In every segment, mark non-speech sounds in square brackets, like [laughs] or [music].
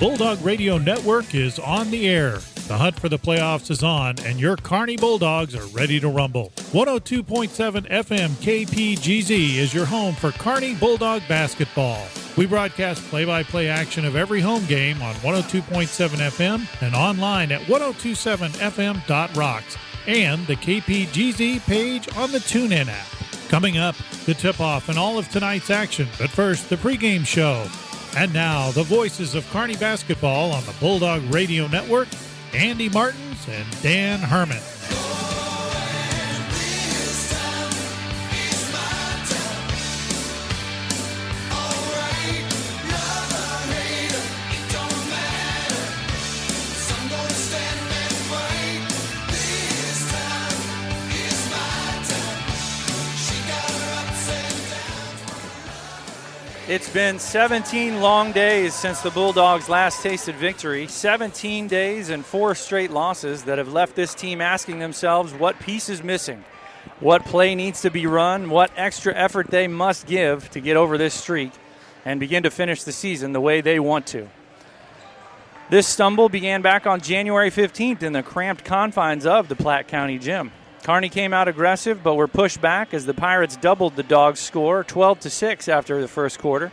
Bulldog Radio Network is on the air. The hunt for the playoffs is on, and your Kearney Bulldogs are ready to rumble. 102.7 FM KPGZ is your home for Kearney Bulldog basketball. We broadcast play by play action of every home game on 102.7 FM and online at 1027fm.rocks and the KPGZ page on the TuneIn app. Coming up, the tip off and all of tonight's action. But first, the pregame show. And now, the voices of Kearney basketball on the Bulldog Radio Network Andy Martins and Dan Herman. It's been 17 long days since the Bulldogs last tasted victory. 17 days and four straight losses that have left this team asking themselves what piece is missing, what play needs to be run, what extra effort they must give to get over this streak and begin to finish the season the way they want to. This stumble began back on January 15th in the cramped confines of the Platte County Gym. Kearney came out aggressive, but were pushed back as the Pirates doubled the Dogs' score, 12 to 6 after the first quarter.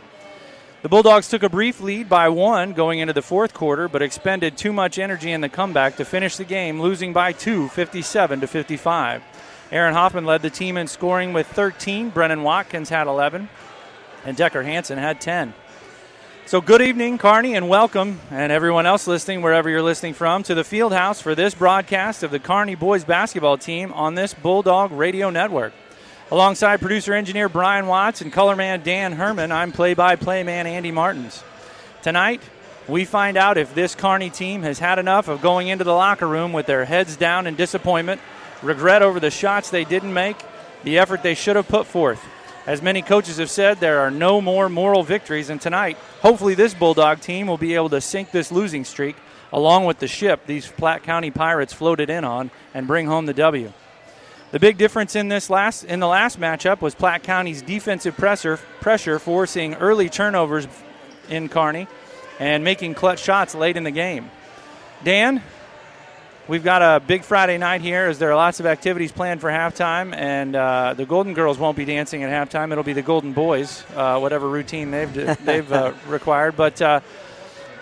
The Bulldogs took a brief lead by one going into the fourth quarter, but expended too much energy in the comeback to finish the game, losing by two, 57 to 55. Aaron Hoffman led the team in scoring with 13. Brennan Watkins had 11, and Decker Hansen had 10. So, good evening, Kearney, and welcome, and everyone else listening, wherever you're listening from, to the field house for this broadcast of the Kearney boys basketball team on this Bulldog Radio Network. Alongside producer engineer Brian Watts and color man Dan Herman, I'm play by play man Andy Martins. Tonight, we find out if this Kearney team has had enough of going into the locker room with their heads down in disappointment, regret over the shots they didn't make, the effort they should have put forth. As many coaches have said, there are no more moral victories, and tonight, hopefully, this Bulldog team will be able to sink this losing streak along with the ship these Platte County Pirates floated in on and bring home the W. The big difference in this last in the last matchup was Platte County's defensive pressure pressure forcing early turnovers in Kearney and making clutch shots late in the game. Dan, We've got a big Friday night here as there are lots of activities planned for halftime, and uh, the Golden Girls won't be dancing at halftime. It'll be the Golden Boys, uh, whatever routine they've [laughs] they've uh, required. But uh,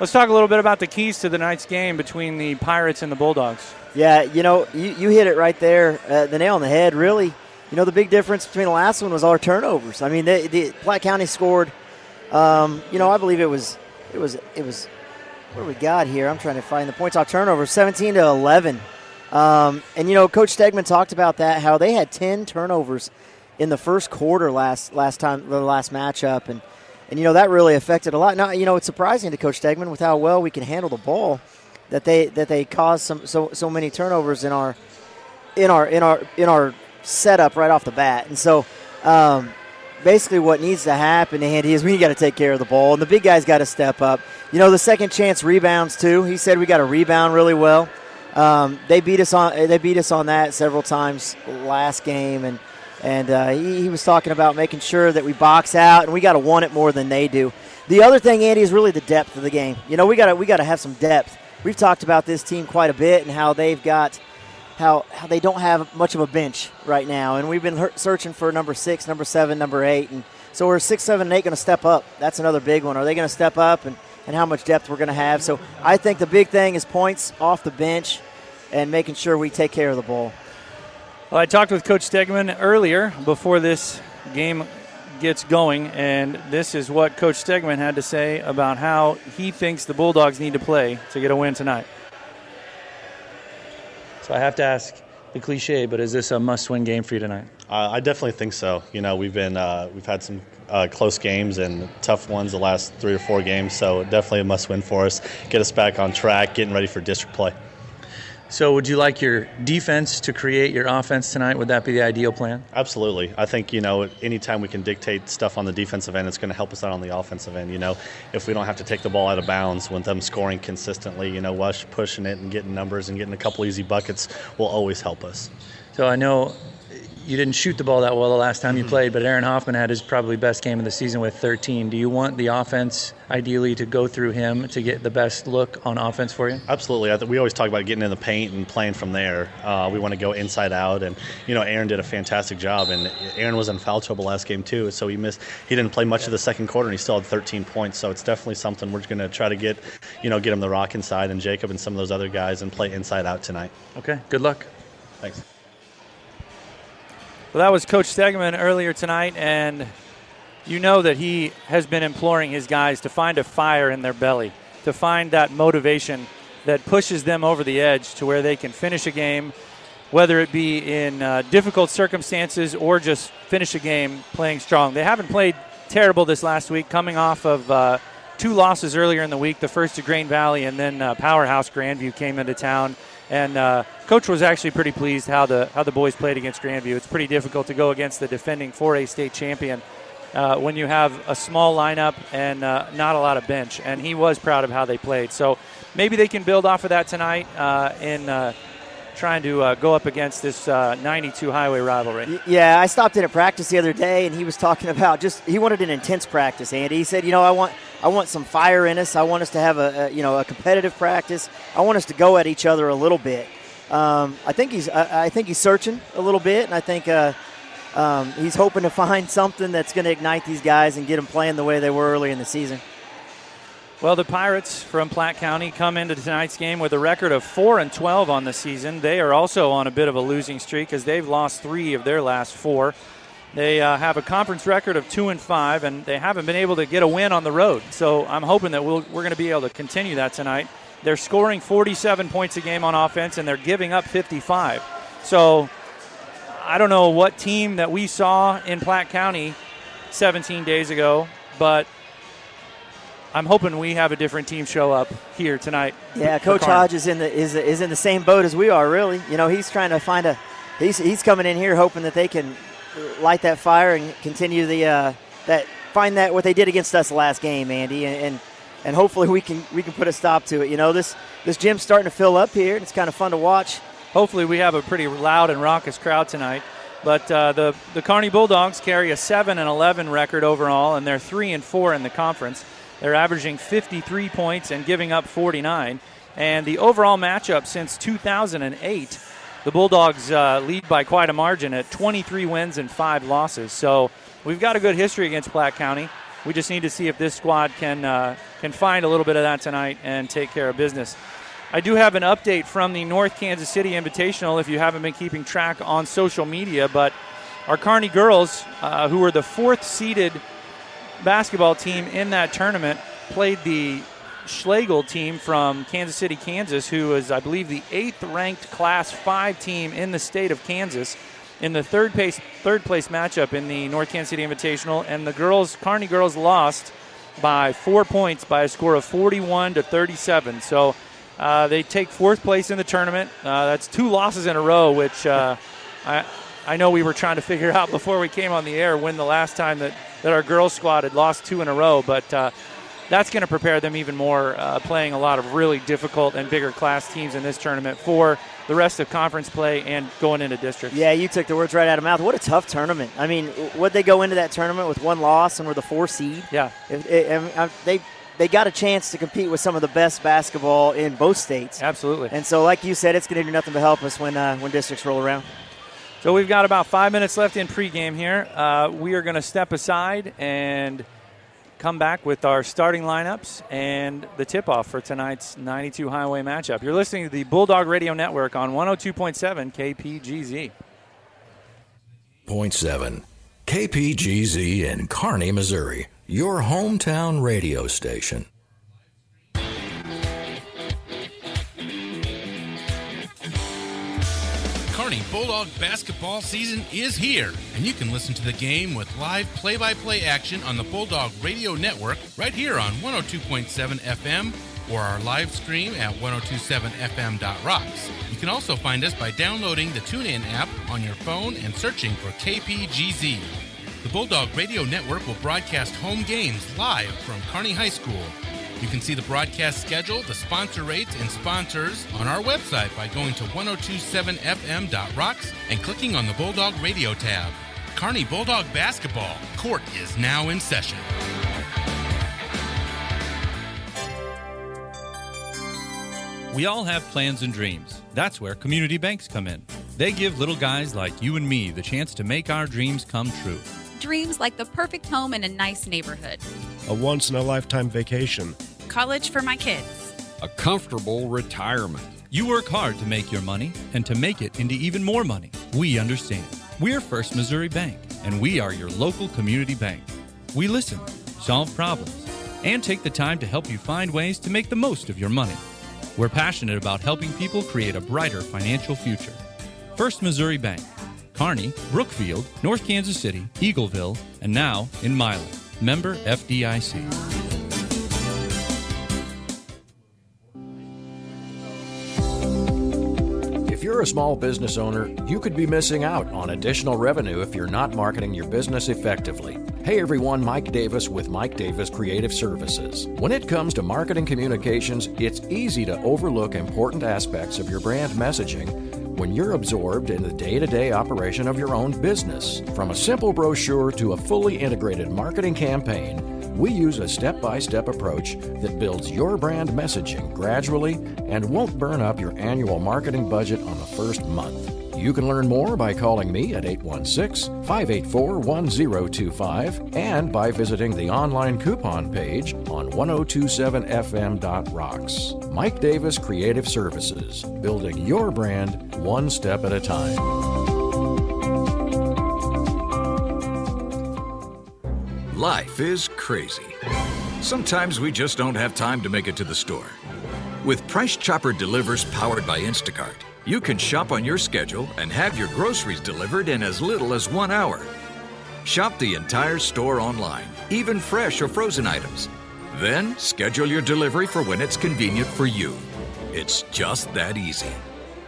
let's talk a little bit about the keys to the night's game between the Pirates and the Bulldogs. Yeah, you know, you, you hit it right there, uh, the nail on the head. Really, you know, the big difference between the last one was our turnovers. I mean, they, the Platte County scored. Um, you know, I believe it was it was it was what do we got here? I'm trying to find the points off turnover. 17 to 11. Um, and you know, Coach Stegman talked about that how they had 10 turnovers in the first quarter last last time the last matchup, and and you know that really affected a lot. Now you know it's surprising to Coach Stegman with how well we can handle the ball that they that they caused some so so many turnovers in our in our in our in our setup right off the bat, and so. Um, basically what needs to happen, Andy, is we got to take care of the ball, and the big guys got to step up. You know, the second chance rebounds too. He said we got to rebound really well. Um, they beat us on they beat us on that several times last game, and and uh, he, he, was talking about making sure that we box out, and we got to want it more than they do. The other thing, Andy, is really the depth of the game. You know, we got to we got to have some depth. We've talked about this team quite a bit and how they've got how, how they don't have much of a bench right now. And we've been searching for number six, number seven, number eight. And so we're six, seven, and eight going to step up. That's another big one. Are they going to step up and, and how much depth we're going to have? So I think the big thing is points off the bench and making sure we take care of the ball. Well, I talked with Coach Stegman earlier before this game gets going, and this is what Coach Stegman had to say about how he thinks the Bulldogs need to play to get a win tonight. So I have to ask the cliche, but is this a must-win game for you tonight? Uh, I definitely think so. You know, we've been uh, we've had some uh, close games and tough ones the last three or four games, so definitely a must-win for us. Get us back on track, getting ready for district play. So, would you like your defense to create your offense tonight? Would that be the ideal plan? Absolutely. I think, you know, anytime we can dictate stuff on the defensive end, it's going to help us out on the offensive end. You know, if we don't have to take the ball out of bounds with them scoring consistently, you know, us pushing it and getting numbers and getting a couple easy buckets will always help us. So, I know you didn't shoot the ball that well the last time you played, but Aaron Hoffman had his probably best game of the season with 13. Do you want the offense ideally to go through him to get the best look on offense for you? Absolutely. I th- we always talk about getting in the paint and playing from there. Uh, we want to go inside out, and you know, Aaron did a fantastic job, and Aaron was in foul trouble last game too, so he missed. He didn't play much of the second quarter, and he still had 13 points. So it's definitely something we're going to try to get, you know, get him the rock inside, and Jacob and some of those other guys, and play inside out tonight. Okay. Good luck. Thanks. Well, that was Coach Stegman earlier tonight, and you know that he has been imploring his guys to find a fire in their belly, to find that motivation that pushes them over the edge to where they can finish a game, whether it be in uh, difficult circumstances or just finish a game playing strong. They haven't played terrible this last week, coming off of uh, two losses earlier in the week the first to Grain Valley, and then uh, Powerhouse Grandview came into town. And uh, coach was actually pretty pleased how the how the boys played against Grandview. It's pretty difficult to go against the defending 4A state champion uh, when you have a small lineup and uh, not a lot of bench. And he was proud of how they played. So maybe they can build off of that tonight uh, in uh, trying to uh, go up against this 92 highway rivalry. Yeah, I stopped in at practice the other day, and he was talking about just he wanted an intense practice. Andy, he said, you know, I want I want some fire in us. I want us to have a, a you know a competitive practice. I want us to go at each other a little bit. Um, I think he's I, I, think he's searching a little bit, and I think uh, um, he's hoping to [laughs] find something that's going to ignite these guys and get them playing the way they were early in the season. Well, the Pirates from Platte County come into tonight's game with a record of 4 and 12 on the season. They are also on a bit of a losing streak as they've lost three of their last four. They uh, have a conference record of 2 and 5, and they haven't been able to get a win on the road. So I'm hoping that we'll, we're going to be able to continue that tonight. They're scoring 47 points a game on offense, and they're giving up 55. So I don't know what team that we saw in Platte County 17 days ago, but I'm hoping we have a different team show up here tonight. Yeah, Coach Hodge is in the is is in the same boat as we are. Really, you know, he's trying to find a he's he's coming in here hoping that they can light that fire and continue the uh, that find that what they did against us last game, Andy, and, and and hopefully we can we can put a stop to it. You know, this this gym's starting to fill up here, and it's kind of fun to watch. Hopefully, we have a pretty loud and raucous crowd tonight. But uh, the the Kearney Bulldogs carry a seven and 11 record overall, and they're three and four in the conference. They're averaging 53 points and giving up 49. And the overall matchup since 2008, the Bulldogs uh, lead by quite a margin at 23 wins and five losses. So we've got a good history against Platte County. We just need to see if this squad can uh, can find a little bit of that tonight and take care of business. I do have an update from the North Kansas City Invitational if you haven't been keeping track on social media, but our Kearney girls, uh, who were the fourth seeded basketball team in that tournament played the Schlegel team from Kansas City, Kansas, who is, I believe, the eighth ranked Class 5 team in the state of Kansas in the third place, third place matchup in the North Kansas City Invitational. And the girls, Kearney girls, lost by four points by a score of 41 to 37. So uh, they take fourth place in the tournament. Uh, that's two losses in a row, which uh, I, I know we were trying to figure [laughs] out before we came on the air when the last time that that our girls squad had lost two in a row, but uh, that's going to prepare them even more, uh, playing a lot of really difficult and bigger class teams in this tournament for the rest of conference play and going into district. Yeah, you took the words right out of mouth. What a tough tournament. I mean, would they go into that tournament with one loss and were the four seed? Yeah. If, if, if, they they got a chance to compete with some of the best basketball in both states. Absolutely. And so, like you said, it's going to do nothing but help us when uh, when districts roll around. So we've got about five minutes left in pregame here. Uh, we are going to step aside and come back with our starting lineups and the tip off for tonight's 92 Highway matchup. You're listening to the Bulldog Radio Network on 102.7 KPGZ. Point seven KPGZ in Kearney, Missouri, your hometown radio station. Bulldog basketball season is here, and you can listen to the game with live play by play action on the Bulldog Radio Network right here on 102.7 FM or our live stream at 1027fm.rocks. You can also find us by downloading the TuneIn app on your phone and searching for KPGZ. The Bulldog Radio Network will broadcast home games live from Kearney High School. You can see the broadcast schedule, the sponsor rates, and sponsors on our website by going to 1027fm.rocks and clicking on the Bulldog Radio tab. Kearney Bulldog Basketball Court is now in session. We all have plans and dreams. That's where community banks come in. They give little guys like you and me the chance to make our dreams come true. Dreams like the perfect home in a nice neighborhood, a once in a lifetime vacation, college for my kids, a comfortable retirement. You work hard to make your money and to make it into even more money. We understand. We're First Missouri Bank, and we are your local community bank. We listen, solve problems, and take the time to help you find ways to make the most of your money. We're passionate about helping people create a brighter financial future. First Missouri Bank, Kearney, Brookfield, North Kansas City, Eagleville, and now in Milan. Member FDIC. If you're a small business owner, you could be missing out on additional revenue if you're not marketing your business effectively. Hey everyone, Mike Davis with Mike Davis Creative Services. When it comes to marketing communications, it's easy to overlook important aspects of your brand messaging when you're absorbed in the day to day operation of your own business. From a simple brochure to a fully integrated marketing campaign, we use a step by step approach that builds your brand messaging gradually and won't burn up your annual marketing budget on the first month. You can learn more by calling me at 816 584 1025 and by visiting the online coupon page on 1027fm.rocks. Mike Davis Creative Services, building your brand one step at a time. Life is crazy. Sometimes we just don't have time to make it to the store. With Price Chopper Delivers powered by Instacart, you can shop on your schedule and have your groceries delivered in as little as one hour. Shop the entire store online, even fresh or frozen items. Then schedule your delivery for when it's convenient for you. It's just that easy.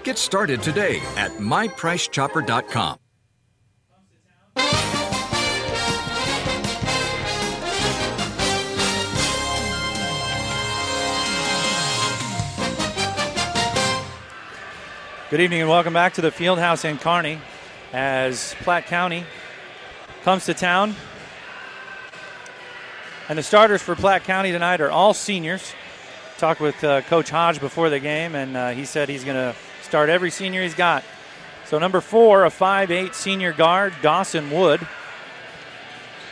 Get started today at mypricechopper.com. Good evening and welcome back to the Fieldhouse in Kearney as Platte County comes to town. And the starters for Platte County tonight are all seniors. Talked with uh, Coach Hodge before the game, and uh, he said he's going to start every senior he's got. So, number four, a 5'8 senior guard, Dawson Wood.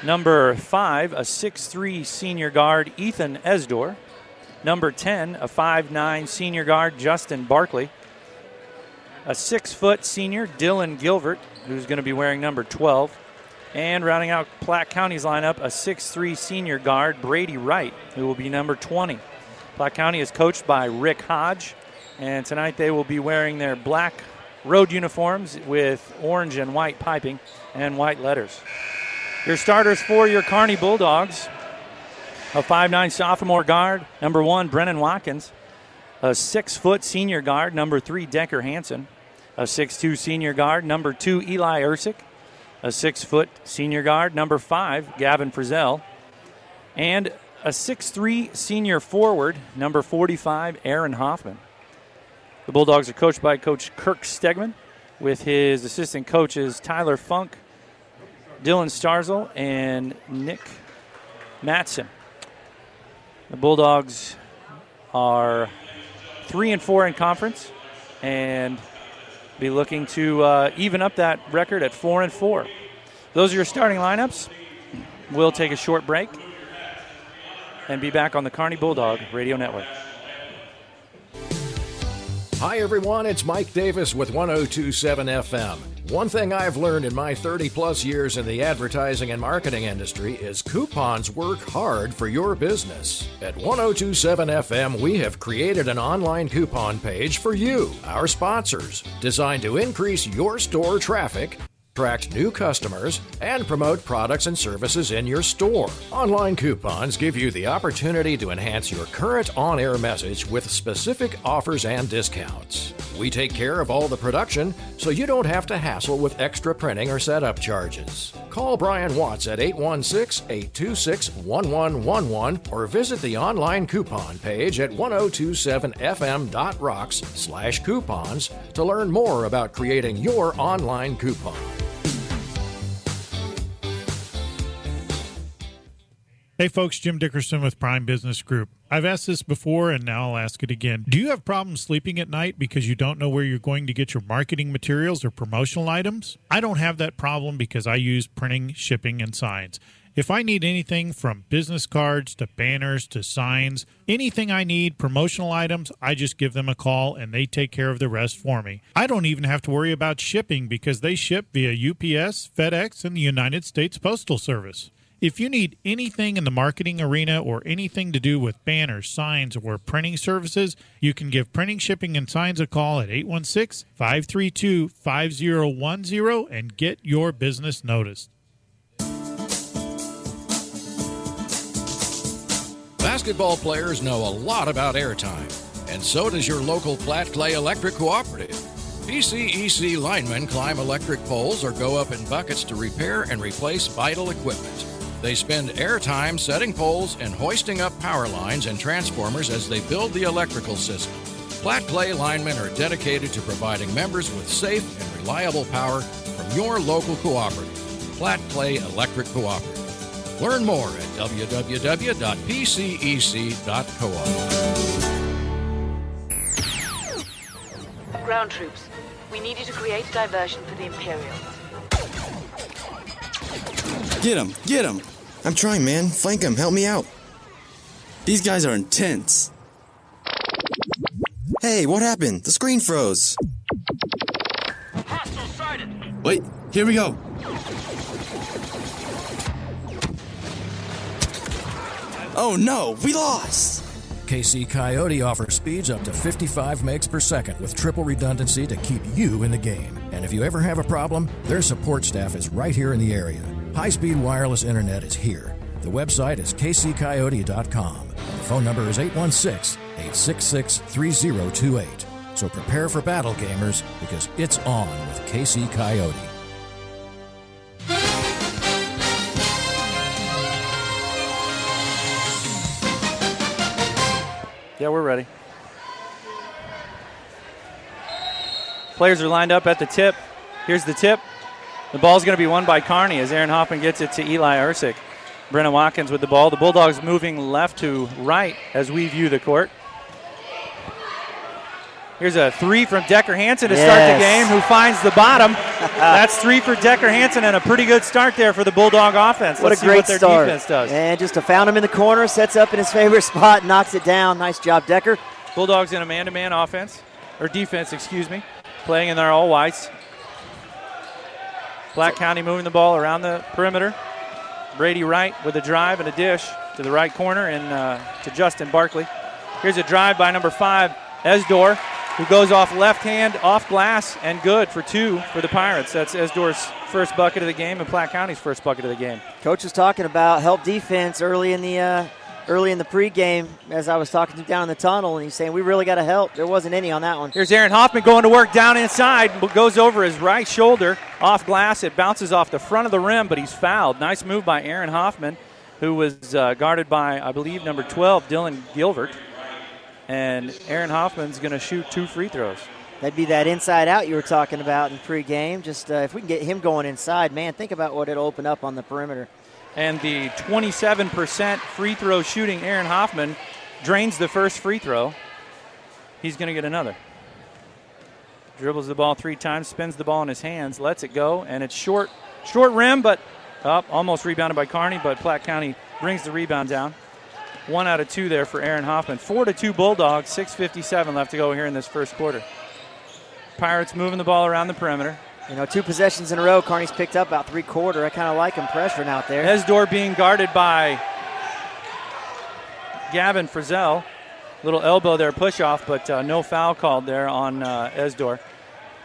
Number five, a 6'3 senior guard, Ethan Esdor. Number 10, a 5'9 senior guard, Justin Barkley a six foot senior, Dylan Gilbert, who's going to be wearing number 12. And rounding out Platte County's lineup, a six-three senior guard, Brady Wright, who will be number 20. Platte County is coached by Rick Hodge, and tonight they will be wearing their black road uniforms with orange and white piping and white letters. Your starters for your Kearney Bulldogs a five-nine sophomore guard, number one, Brennan Watkins. A six foot senior guard, number three, Decker Hansen a six-two senior guard, number two, Eli Ursick, a six-foot senior guard, number five, Gavin Frizzell, and a six-three senior forward, number 45, Aaron Hoffman. The Bulldogs are coached by Coach Kirk Stegman with his assistant coaches Tyler Funk, Dylan Starzel, and Nick Matson. The Bulldogs are three and four in conference, and be looking to uh, even up that record at four and four. Those are your starting lineups. We'll take a short break and be back on the Kearney Bulldog Radio Network. Hi, everyone. It's Mike Davis with 1027 FM. One thing I've learned in my 30 plus years in the advertising and marketing industry is coupons work hard for your business. At 1027 FM, we have created an online coupon page for you, our sponsors, designed to increase your store traffic attract new customers, and promote products and services in your store. Online coupons give you the opportunity to enhance your current on air message with specific offers and discounts. We take care of all the production so you don't have to hassle with extra printing or setup charges. Call Brian Watts at 816 826 1111 or visit the online coupon page at 1027fm.rocks slash coupons to learn more about creating your online coupon. Hey folks, Jim Dickerson with Prime Business Group. I've asked this before and now I'll ask it again. Do you have problems sleeping at night because you don't know where you're going to get your marketing materials or promotional items? I don't have that problem because I use printing, shipping, and signs. If I need anything from business cards to banners to signs, anything I need, promotional items, I just give them a call and they take care of the rest for me. I don't even have to worry about shipping because they ship via UPS, FedEx, and the United States Postal Service. If you need anything in the marketing arena or anything to do with banners, signs, or printing services, you can give Printing, Shipping, and Signs a call at 816 532 5010 and get your business noticed. Basketball players know a lot about airtime, and so does your local Platte Clay Electric Cooperative. PCEC linemen climb electric poles or go up in buckets to repair and replace vital equipment. They spend airtime setting poles and hoisting up power lines and transformers as they build the electrical system. Platte Clay linemen are dedicated to providing members with safe and reliable power from your local cooperative, Platte Clay Electric Cooperative. Learn more at www.pcec.coop. Ground troops, we need you to create diversion for the Imperials. Get him! Get him! I'm trying, man. Flank him. Help me out. These guys are intense. Hey, what happened? The screen froze. Hostile sighted. Wait, here we go. Oh no, we lost! KC Coyote offers speeds up to 55 megs per second with triple redundancy to keep you in the game. And if you ever have a problem, their support staff is right here in the area. High speed wireless internet is here. The website is kccoyote.com. And the phone number is 816 866 3028. So prepare for battle, gamers, because it's on with KC Coyote. Yeah, we're ready. Players are lined up at the tip. Here's the tip. The ball's going to be won by Kearney as Aaron Hoffman gets it to Eli Ursick. Brennan Watkins with the ball. The Bulldogs moving left to right as we view the court. Here's a three from Decker Hanson to yes. start the game, who finds the bottom. [laughs] That's three for Decker Hanson, and a pretty good start there for the Bulldog offense. What Let's a great what their start. defense does. And just to found him in the corner, sets up in his favorite [laughs] spot, knocks it down. Nice job, Decker. Bulldogs in a man-to-man offense, or defense, excuse me, playing in their all whites. Platte County moving the ball around the perimeter. Brady Wright with a drive and a dish to the right corner and uh, to Justin Barkley. Here's a drive by number five, Esdor, who goes off left hand, off glass, and good for two for the Pirates. That's Esdor's first bucket of the game and Platte County's first bucket of the game. Coach was talking about help defense early in the uh, early in the pregame as I was talking to him down in the tunnel, and he's saying we really got to help. There wasn't any on that one. Here's Aaron Hoffman going to work down inside, goes over his right shoulder off glass. It bounces off the front of the rim, but he's fouled. Nice move by Aaron Hoffman, who was uh, guarded by I believe number 12 Dylan Gilbert, and Aaron Hoffman's going to shoot two free throws. That'd be that inside out you were talking about in pregame. Just uh, if we can get him going inside, man, think about what it'll open up on the perimeter and the 27% free throw shooting Aaron Hoffman drains the first free throw. He's going to get another. Dribbles the ball three times, spins the ball in his hands, lets it go, and it's short, short rim, but up, almost rebounded by Kearney, but Platte County brings the rebound down. One out of two there for Aaron Hoffman. Four to two Bulldogs, 6.57 left to go here in this first quarter. Pirates moving the ball around the perimeter. You know, two possessions in a row. Kearney's picked up about three quarter. I kind of like him pressuring out there. Esdor being guarded by Gavin Frizzell. Little elbow there, push off, but uh, no foul called there on uh, Esdor.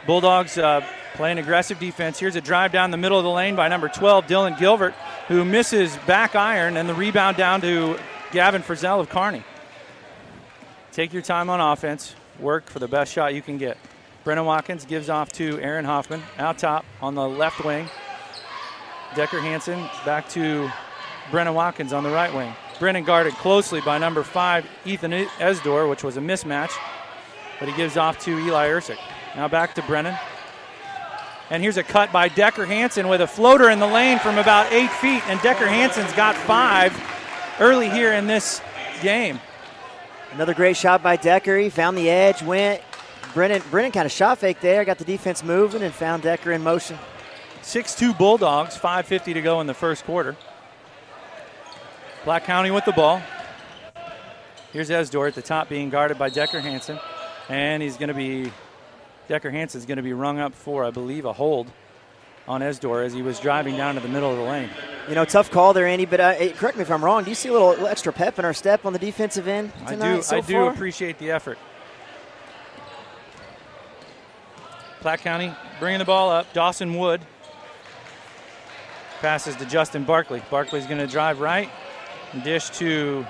Bulldogs uh, playing aggressive defense. Here's a drive down the middle of the lane by number 12, Dylan Gilbert, who misses back iron, and the rebound down to Gavin Frizzell of Carney. Take your time on offense. Work for the best shot you can get. Brennan Watkins gives off to Aaron Hoffman out top on the left wing. Decker Hansen back to Brennan Watkins on the right wing. Brennan guarded closely by number five, Ethan Esdor, which was a mismatch, but he gives off to Eli Ersick. Now back to Brennan. And here's a cut by Decker Hansen with a floater in the lane from about eight feet, and Decker Hansen's got five early here in this game. Another great shot by Decker. He found the edge, went. Brennan, Brennan kind of shot fake there, got the defense moving, and found Decker in motion. 6-2 Bulldogs, 5.50 to go in the first quarter. Platte County with the ball. Here's Esdor at the top being guarded by Decker Hansen. And he's going to be, Decker Hansen's going to be rung up for, I believe, a hold on Esdor as he was driving down to the middle of the lane. You know, tough call there, Andy. But uh, correct me if I'm wrong. Do you see a little extra pep in our step on the defensive end tonight? I do. So I do far? appreciate the effort. Platte County bringing the ball up. Dawson Wood passes to Justin Barkley. Barkley's going to drive right, and dish to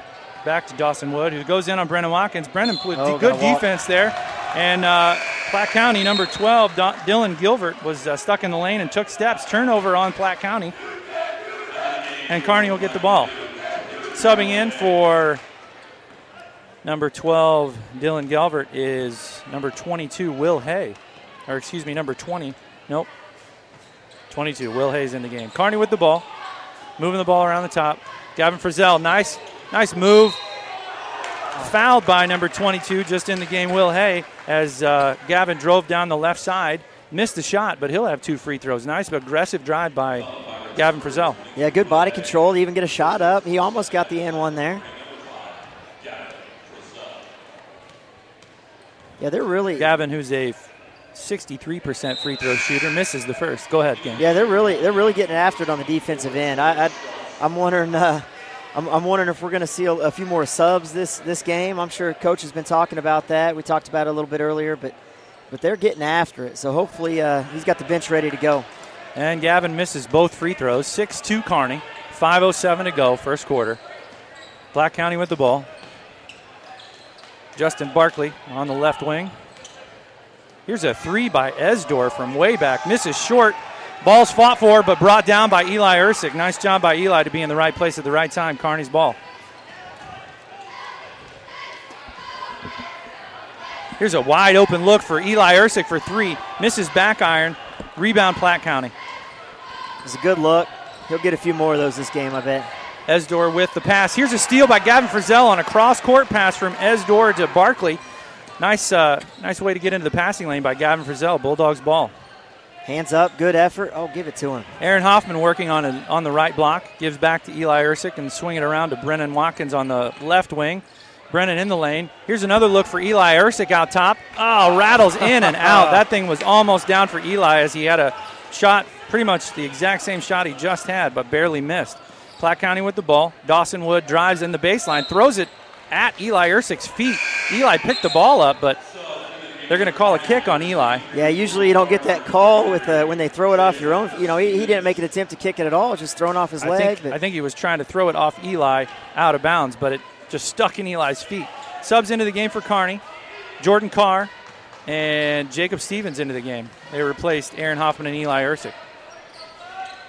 back to Dawson Wood, who goes in on Brennan Watkins. Brennan put Oh, good defense there, and uh, Platte County number 12, Don- Dylan Gilbert was uh, stuck in the lane and took steps. Turnover on Platte County, and Carney will get the ball. Subbing in for number 12, Dylan Gilbert, is number 22, Will Hay. Or, excuse me, number 20. Nope. 22. Will Hayes in the game. Carney with the ball. Moving the ball around the top. Gavin Frizzell, nice, nice move. Fouled by number 22 just in the game, Will Hay, as uh, Gavin drove down the left side. Missed the shot, but he'll have two free throws. Nice aggressive drive by Gavin Frizzell. Yeah, good body control. to Even get a shot up. He almost got the N one there. Yeah, they're really. Gavin, who's a 63% free throw shooter, misses the first. Go ahead, King. Yeah, they're really they're really getting after it on the defensive end. I, I I'm wondering. Uh, I'm, I'm wondering if we're going to see a, a few more subs this this game. I'm sure coach has been talking about that. We talked about it a little bit earlier, but but they're getting after it. So hopefully uh, he's got the bench ready to go. And Gavin misses both free throws. 6 2 Kearney. 5.07 to go, first quarter. Platte County with the ball. Justin Barkley on the left wing. Here's a three by Esdor from way back. Misses short. Ball's fought for, but brought down by Eli Ersick. Nice job by Eli to be in the right place at the right time. Kearney's ball. Here's a wide open look for Eli Ersick for three. Misses back iron. Rebound Platte County. It's a good look. He'll get a few more of those this game, I bet. Esdor with the pass. Here's a steal by Gavin Frizzell on a cross court pass from Esdor to Barkley. Nice, uh, nice way to get into the passing lane by Gavin Frizzell. Bulldogs ball. Hands up, good effort. Oh, give it to him. Aaron Hoffman working on a, on the right block gives back to Eli Ersick and swing it around to Brennan Watkins on the left wing. Brennan in the lane. Here's another look for Eli Ersick out top. Oh, rattles in and out. [laughs] That thing was almost down for Eli as he had a shot, pretty much the exact same shot he just had, but barely missed. Platte County with the ball. Dawson Wood drives in the baseline, throws it at Eli Ersick's feet. Eli picked the ball up, but they're going to call a kick on Eli. Yeah, usually you don't get that call with uh, when they throw it off your own. You know, he, he didn't make an attempt to kick it at all, just thrown off his I leg. think, I think he was trying to throw it off Eli out of bounds, but it just stuck in Eli's feet. Subs into the game for Kearney. Jordan Carr and Jacob Stevens into the game. They replaced Aaron Hoffman and Eli Ersick.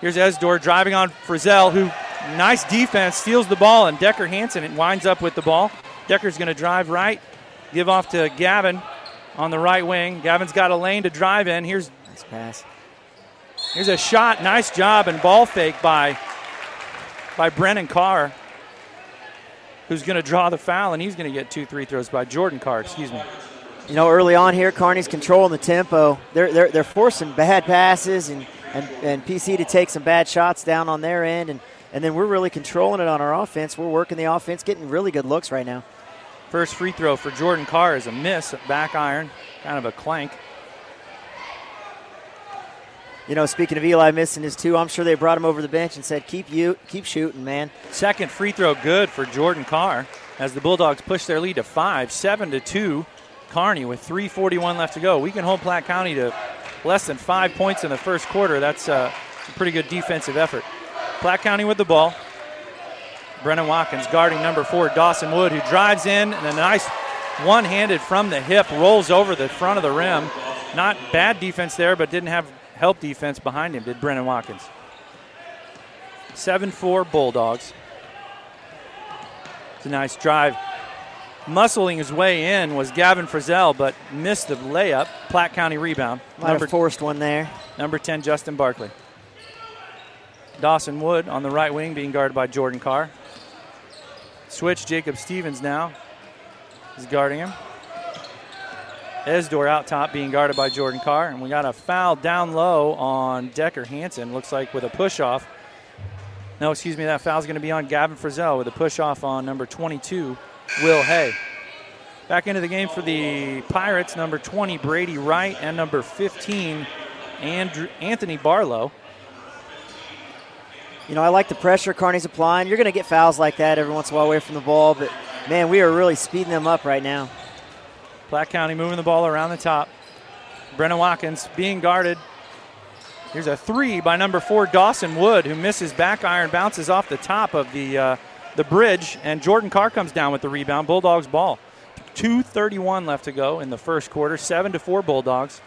Here's Esdor driving on Frizzell, who nice defense, steals the ball, and Decker Hansen it winds up with the ball. Decker's going to drive right, give off to Gavin on the right wing. Gavin's got a lane to drive in. Here's nice pass. Here's a shot. Nice job and ball fake by by Brennan Carr, who's going to draw the foul, and he's going to get two three throws by Jordan Carr. Excuse me. you know, early on here, Kearney's controlling the tempo. They're they're, they're forcing bad passes and, and, and PC to take some bad shots down on their end, and, and then we're really controlling it on our offense. We're working the offense, getting really good looks right now. First free throw for Jordan Carr is a miss, back iron, kind of a clank. You know, speaking of Eli missing his two, I'm sure they brought him over the bench and said, "Keep you, keep shooting, man." Second free throw good for Jordan Carr as the Bulldogs push their lead to five, seven to two. Kearney with 3:41 left to go. We can hold Platte County to less than five points in the first quarter. That's uh, a pretty good defensive effort. Platte County with the ball. Brennan Watkins guarding number four, Dawson Wood, who drives in and a nice one-handed from the hip rolls over the front of the rim. Not bad defense there, but didn't have help defense behind him, did Brennan Watkins. 7 4 Bulldogs. It's a nice drive. Muscling his way in was Gavin Frizzell, but missed the layup. Platte County rebound. Might have forced one there. Number 10, Justin Barkley. Dawson Wood on the right wing being guarded by Jordan Carr. Switch, Jacob Stevens now is guarding him. Esdor out top being guarded by Jordan Carr. And we got a foul down low on Decker Hansen. Looks like with a push off. No, excuse me, that foul's going to be on Gavin Frizzell with a push off on number 22, Will Hay. Back into the game for the Pirates, number 20, Brady Wright, and number 15, Andrew, Anthony Barlow. You know, I like the pressure Kearney's applying. You're going to get fouls like that every once in a while away from the ball, but man, we are really speeding them up right now. Platte County moving the ball around the top. Brennan Watkins being guarded. Here's a three by number four, Dawson Wood, who misses back iron, bounces off the top of the uh, the bridge, and Jordan Carr comes down with the rebound. Bulldogs ball. 2:31 left to go in the first quarter. Seven to four Bulldogs.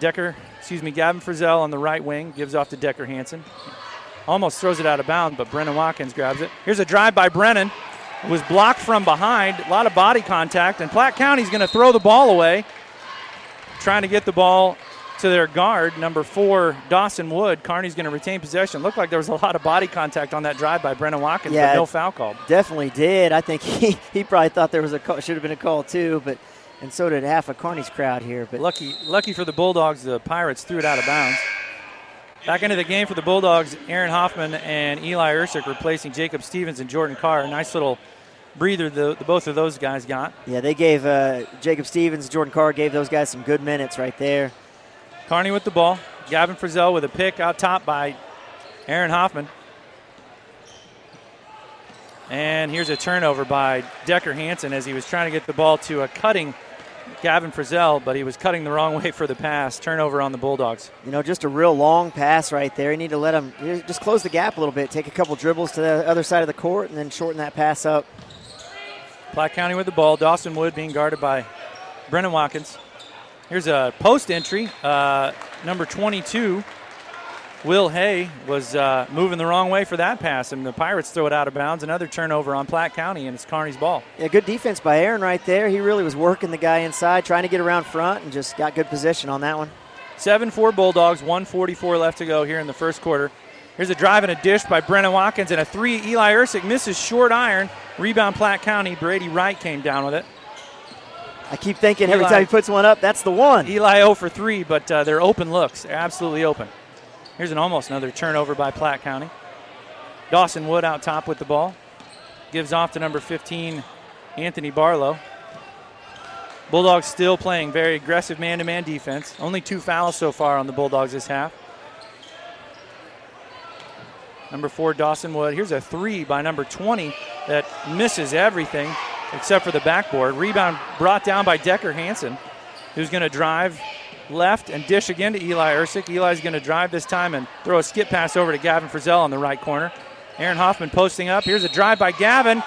Decker, excuse me, Gavin Frizzell on the right wing gives off to Decker Hansen. Almost throws it out of bounds, but Brennan Watkins grabs it. Here's a drive by Brennan. It was blocked from behind. A lot of body contact, and Platte County's going to throw the ball away. Trying to get the ball to their guard, number four, Dawson Wood. Kearney's going to retain possession. Looked like there was a lot of body contact on that drive by Brennan Watkins, Yeah, but no foul called. Definitely did. I think [laughs] he, he probably thought there was a call, should have been a call too, but and so did half of Kearney's crowd here. But Lucky, lucky for the Bulldogs, the Pirates threw it out of bounds. Back into the game for the Bulldogs, Aaron Hoffman and Eli Ursick replacing Jacob Stevens and Jordan Carr. Nice little breather the, the both of those guys got. yeah, they gave uh, Jacob Stevens, Jordan Carr gave those guys some good minutes right there. Kearney with the ball. Gavin Frizzell with a pick out top by Aaron Hoffman. And here's a turnover by Decker Hansen as he was trying to get the ball to a cutting Gavin Frizzell, but he was cutting the wrong way for the pass. Turnover on the Bulldogs. You know, just a real long pass right there. You need to let him just close the gap a little bit, take a couple dribbles to the other side of the court, and then shorten that pass up. Platte County with the ball. Dawson Wood being guarded by Brennan Watkins. Here's a post entry. Uh, number 22, Will Hay, was uh, moving the wrong way for that pass, and the Pirates throw it out of bounds. Another turnover on Platte County, and it's Kearney's ball. Yeah, good defense by Aaron right there. He really was working the guy inside, trying to get around front, and just got good position on that one. 7 4 Bulldogs, 144 left to go here in the first quarter. Here's a drive and a dish by Brennan Watkins, and a three. Eli Ursick misses short iron. Rebound Platte County. Brady Wright came down with it. I keep thinking every time he puts one up, that's the one. Eli 0 for 3, but uh, they're open looks. They're absolutely open. Here's an almost another turnover by Platte County. Dawson Wood out top with the ball. Gives off to number 15, Anthony Barlow. Bulldogs still playing very aggressive man to man defense. Only two fouls so far on the Bulldogs this half. Number four, Dawson Wood. Here's a three by number 20 that misses everything except for the backboard. Rebound brought down by Decker Hansen, who's going to drive left and dish again to Eli Ursick. Eli's going to drive this time and throw a skip pass over to Gavin Frizzell on the right corner. Aaron Hoffman posting up. Here's a drive by Gavin.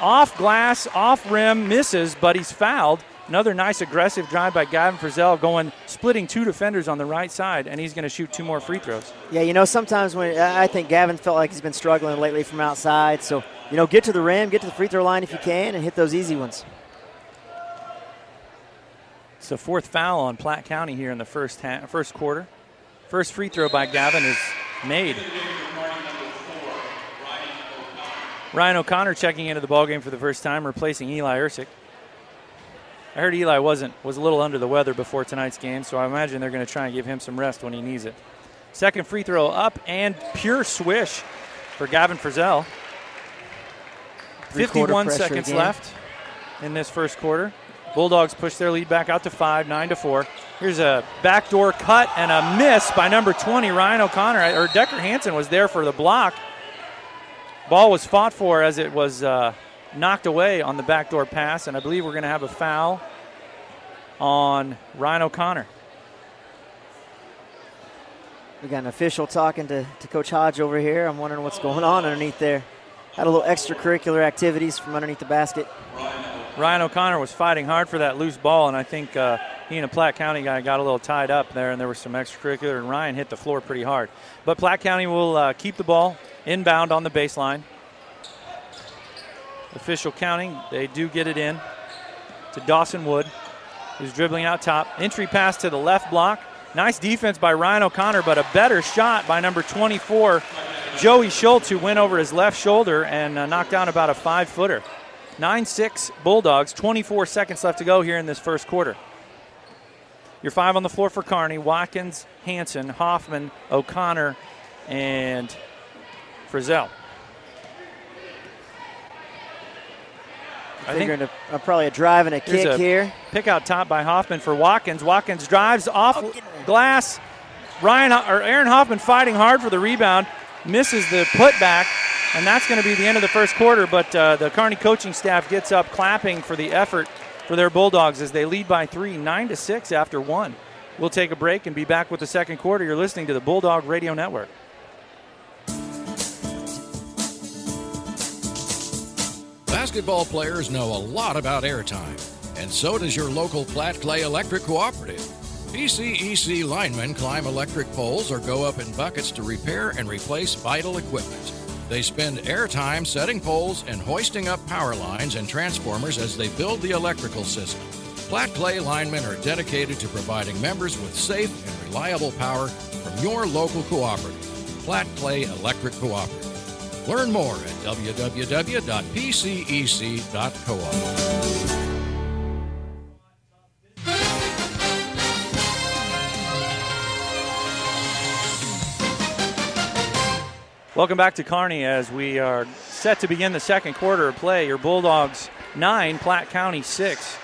Off glass, off rim, misses, but he's fouled. Another nice aggressive drive by Gavin Frizzell going, splitting two defenders on the right side, and he's going to shoot two more free throws. Yeah, you know, sometimes when I think Gavin felt like he's been struggling lately from outside. So, you know, get to the rim, get to the free throw line if you can, and hit those easy ones. It's the fourth foul on Platte County here in the first ha- first quarter. First free throw by Gavin is made. Ryan O'Connor checking into the ballgame for the first time, replacing Eli Ursick. I heard Eli wasn't was a little under the weather before tonight's game, so I imagine they're going to try and give him some rest when he needs it. Second free throw up and pure swish for Gavin Frizzell. Three-quarter 51 seconds again. left in this first quarter. Bulldogs push their lead back out to five, nine to four. Here's a backdoor cut and a miss by number 20, Ryan O'Connor. Or Decker Hansen was there for the block. Ball was fought for as it was uh, knocked away on the backdoor pass, and I believe we're going to have a foul on Ryan O'Connor. We got an official talking to, to Coach Hodge over here. I'm wondering what's going on underneath there. Had a little extracurricular activities from underneath the basket. Ryan O'Connor was fighting hard for that loose ball, and I think uh, he and a Platte County guy got a little tied up there, and there was some extracurricular, and Ryan hit the floor pretty hard. But Platte County will uh, keep the ball inbound on the baseline. Official counting, they do get it in to Dawson Wood, who's dribbling out top. Entry pass to the left block. Nice defense by Ryan O'Connor, but a better shot by number 24, Joey Schultz, who went over his left shoulder and uh, knocked down about a five footer. 9 6 Bulldogs, 24 seconds left to go here in this first quarter. Your five on the floor for Kearney Watkins, Hanson, Hoffman, O'Connor, and Frizzell. I figuring a, a, probably a drive and a kick a here. Pick out top by Hoffman for Watkins. Watkins drives off oh, glass. Ryan or Aaron Hoffman fighting hard for the rebound, misses the putback, and that's going to be the end of the first quarter. But uh, the Kearney coaching staff gets up, clapping for the effort for their Bulldogs as they lead by three, nine to six after one. We'll take a break and be back with the second quarter. You're listening to the Bulldog Radio Network. Basketball players know a lot about airtime, and so does your local Platte Clay Electric Cooperative. PCEC linemen climb electric poles or go up in buckets to repair and replace vital equipment. They spend airtime setting poles and hoisting up power lines and transformers as they build the electrical system. Platte Clay linemen are dedicated to providing members with safe and reliable power from your local cooperative, Platte Clay Electric Cooperative. Learn more at www.pcec.coop. Welcome back to Kearney as we are set to begin the second quarter of play. Your Bulldogs 9, Platte County 6.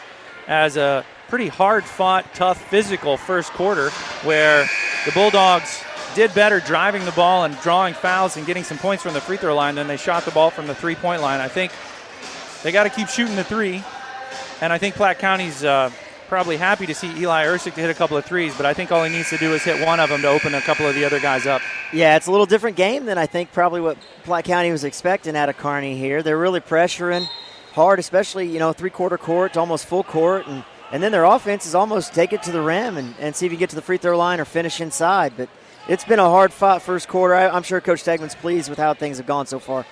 As a pretty hard fought, tough, physical first quarter where the Bulldogs did better driving the ball and drawing fouls and getting some points from the free throw line than they shot the ball from the three point line. I think they got to keep shooting the three. And I think Platte County's uh, probably happy to see Eli Ursik to hit a couple of threes, but I think all he needs to do is hit one of them to open a couple of the other guys up. Yeah, it's a little different game than I think probably what Platte County was expecting out of Kearney here. They're really pressuring hard, especially, you know, three quarter court to almost full court. And, and then their offense is almost take it to the rim and, and see if you get to the free throw line or finish inside. But it's been a hard fought first quarter. I, am sure Coach Stegman's pleased with how things have gone so far.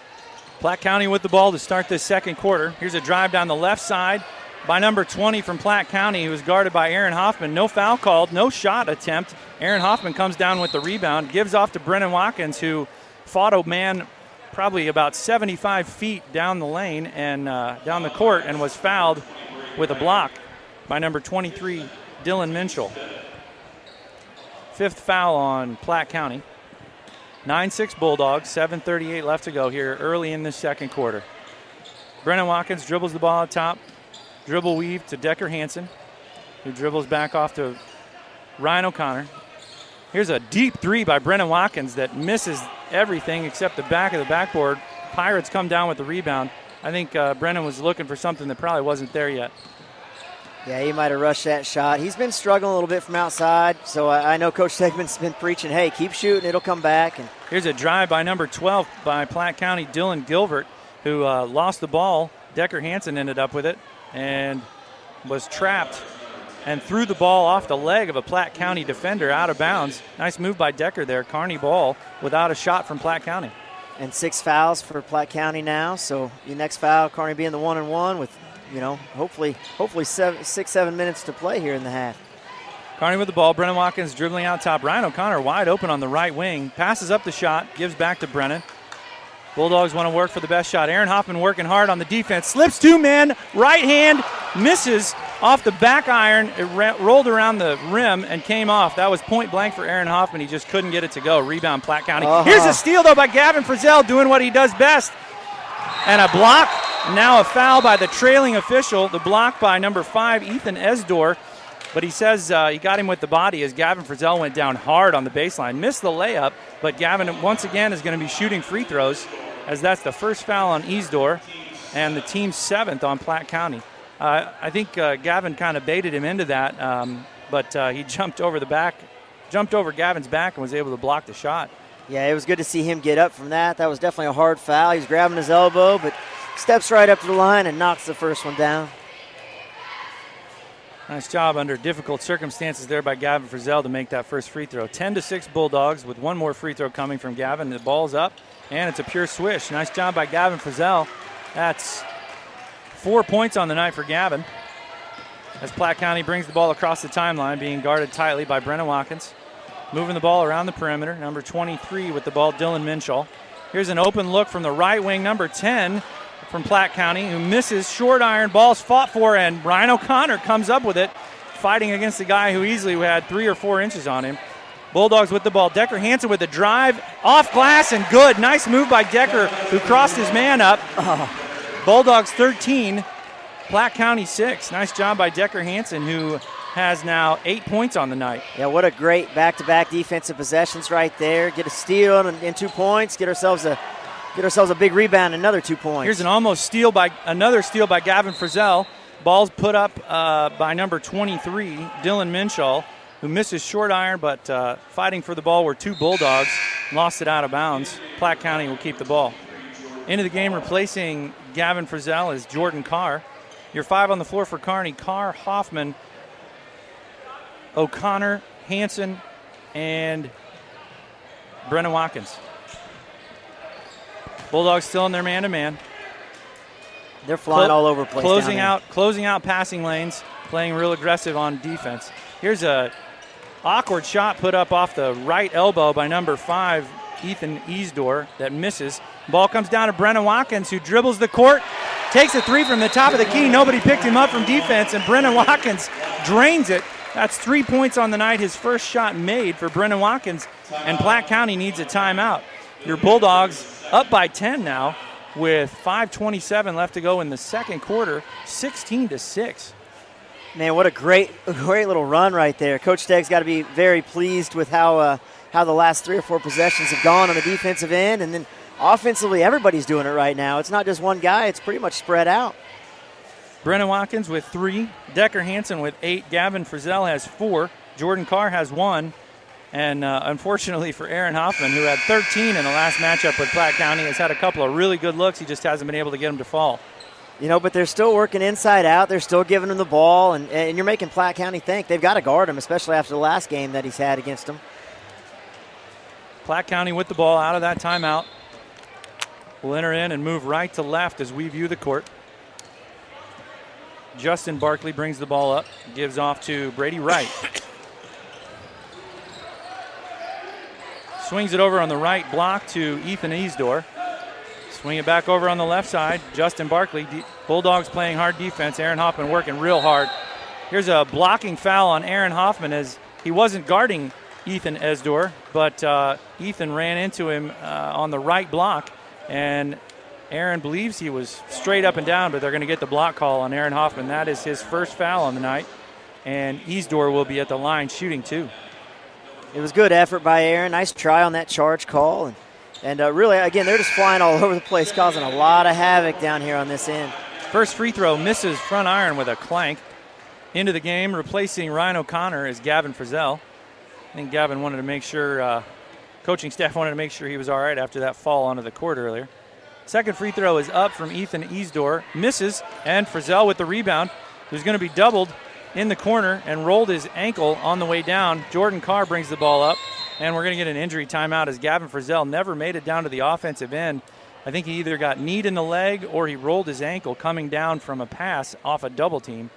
Platte County with the ball to start this second quarter. Here's a drive down the left side by number 20 from Platte County, who was guarded by Aaron Hoffman. No foul called, no shot attempt. Aaron Hoffman comes down with the rebound, gives off to Brennan Watkins, who fought a man probably about 75 feet down the lane and uh, down the court and was fouled with a block by number 23, Dylan Minchell. Fifth foul on Platte County. 9 6 Bulldogs, 7.38 left to go here early in the second quarter. Brennan Watkins dribbles the ball out top, dribble weave to Decker Hanson, who dribbles back off to Ryan O'Connor. Here's a deep three by Brennan Watkins that misses everything except the back of the backboard. Pirates come down with the rebound. I think uh, Brennan was looking for something that probably wasn't there yet. Yeah, he might have rushed that shot. He's been struggling a little bit from outside, so I, I know Coach Stegman's been preaching, hey, keep shooting, it'll come back. And Here's a drive by number 12 by Platte County, Dylan Gilbert, who uh, lost the ball. Decker Hanson ended up with it and was trapped and threw the ball off the leg of a Platte County defender out of bounds. Nice move by Decker there. Kearney ball without a shot from Platte County. And six fouls for Platte County now. So the next foul, Kearney being the one and one with you know, hopefully, hopefully seven, six, seven minutes to play here in the half. Kearney with the ball. Brennan Watkins dribbling out top. Ryan O'Connor wide open on the right wing. Passes up the shot, gives back to Brennan. Bulldogs want to work for the best shot. Aaron Hoffman working hard on the defense. Slips two men, right hand, misses off the back iron. It ra- rolled around the rim and came off. That was point blank for Aaron Hoffman. He just couldn't get it to go. Rebound, Platte County. Uh-huh. Here's a steal, though, by Gavin Frizzell doing what he does best. And a block now a foul by the trailing official. The block by number five, Ethan Esdor. But he says uh, he got him with the body as Gavin Frizzell went down hard on the baseline. Missed the layup, but Gavin once again is going to be shooting free throws as that's the first foul on Esdor and the team's seventh on Platte County. Uh, I think uh, Gavin kind of baited him into that, um, but uh, he [laughs] jumped over the back, jumped over Gavin's back and was able to block the shot. Yeah, it was good to see him get up from that. That was definitely a hard foul. He's grabbing his elbow, but steps right up to the line and knocks the first one down. Nice job under difficult circumstances there by Gavin Frizzell to make that first free throw. 10 to 6 Bulldogs with one more free throw coming from Gavin. The ball's up, and it's a pure swish. Nice job by Gavin Frizzell. That's four points on the night for Gavin. As Platte County brings the ball across the timeline, being guarded tightly by Brennan Watkins. Moving the ball around the perimeter. Number 23 with the ball, Dylan Minshall. Here's an open look from the right wing, number 10 from Platte County, who misses short iron. Ball's fought for, and Ryan O'Connor comes up with it, fighting against the guy who easily had three or four inches on him. Bulldogs with the ball. Decker Hansen with the drive, off glass and good. Nice move by Decker, who crossed his man up. Bulldogs 13, Platte County 6. Nice job by Decker Hansen, who has now eight points on the night. Yeah, what a great back-to-back defensive possessions right there. Get a steal and, and two points. Get ourselves a get ourselves a big rebound, another two points. Here's an almost steal by another steal by Gavin Frizzell. Ball's put up uh, by number 23, Dylan Minshall, who misses short iron, but uh, fighting for the ball were two Bulldogs. Lost it out of bounds. Platte County will keep the ball. Into the game, replacing Gavin Frizzell is Jordan Carr. Your five on the floor for Kearney: Carr, Hoffman, O'Connor, Hanson, and Brennan Watkins. Bulldogs still in their man-to-man. They're flying all over place. Closing out, closing out passing lanes, playing real aggressive on defense. Here's a awkward shot put up off the right elbow by number five, Ethan Easdor, that misses. Ball comes down to Brennan Watkins, who dribbles the court, takes a three from the top of the key. Nobody picked him up from defense, and Brennan Watkins drains it. That's three points on the night. His first shot made for Brennan Watkins, and Platte County needs a timeout. Your Bulldogs up by 10 now with 5:27 left to go in the second quarter, 16 to six. Man, what a great, great little run right there. Coach Stegg's got to be very pleased with how uh, how the last three or four possessions have gone on the defensive end, and then offensively, everybody's doing it right now. It's not just one guy; it's pretty much spread out. Brennan Watkins with three, Decker Hansen with eight, Gavin Frizzell has four, Jordan Carr has one, and uh, unfortunately for Aaron Hoffman, who had 13 in the last matchup with Platte County, has had a couple of really good looks. He just hasn't been able to get them to fall. You know, but they're still working inside out. They're still giving him the ball, and, and you're making Platte County think they've got to guard him, especially after the last game that he's had against them. Platte County with the ball out of that timeout. We'll enter in and move right to left as we view the court. Justin Barkley brings the ball up, gives off to Brady Wright. Swings it over on the right block to Ethan Easdor. Swing it back over on the left side. Justin Barkley. Bulldogs playing hard defense. Aaron Hoffman working real hard. Here's a blocking foul on Aaron Hoffman as he wasn't guarding Ethan Esdor, but uh, Ethan ran into him uh, on the right block, and Aaron believes he was straight up and down, but they're going to get the block call on Aaron Hoffman. That is his first foul on the night, and Esdor will be at the line shooting two. It was good effort by Aaron. Nice try on that charge call, and and uh, really, again, they're just flying all [laughs] over the place, causing a lot of havoc down here on this end. First free throw misses front iron with a clank. Into the game, replacing Ryan O'Connor is Gavin Frizzell. I think Gavin wanted to make sure, uh, coaching staff [laughs] wanted to make sure he was all right after that fall onto the court earlier. Second free throw is up from Ethan Easdor, misses, and Frizzell with the rebound, who's going to be doubled in the corner and rolled his ankle on the way down. Jordan Carr brings the ball up, and we're going to get an injury timeout as Gavin Frizzell never made it down to the offensive end. I think he either got kneed in the leg or he rolled his ankle coming down from a pass off a double team.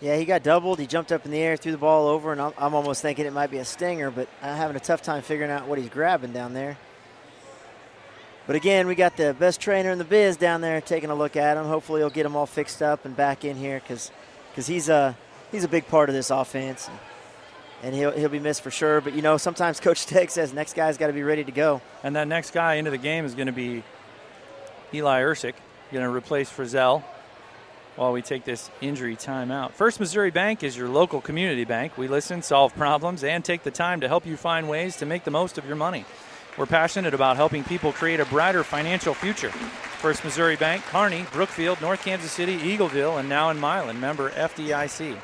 Yeah, he got doubled. He jumped up in the air, threw the ball over, and I'm, I'm almost thinking it might be a stinger, but I'm having a tough time figuring out what he's grabbing down there. But again, we got the best trainer in the biz down there taking a look at him. Hopefully, he'll get him all fixed up and back in here because he's a he's a big part of this offense, and, he'll he'll be missed for sure. But you know, sometimes [laughs] Coach Steg says next guy's got to be ready to go. And that next guy into the game is going to be Eli Ursick, going to replace Frizzell while we take this injury timeout. First Missouri Bank is your local community bank. We listen, solve problems, and take the time to help you find ways to make the most of your money. We're passionate about helping people create a brighter financial future. First Missouri Bank, Kearney, Brookfield, North Kansas City, Eagleville, and now in Milan. Member FDIC.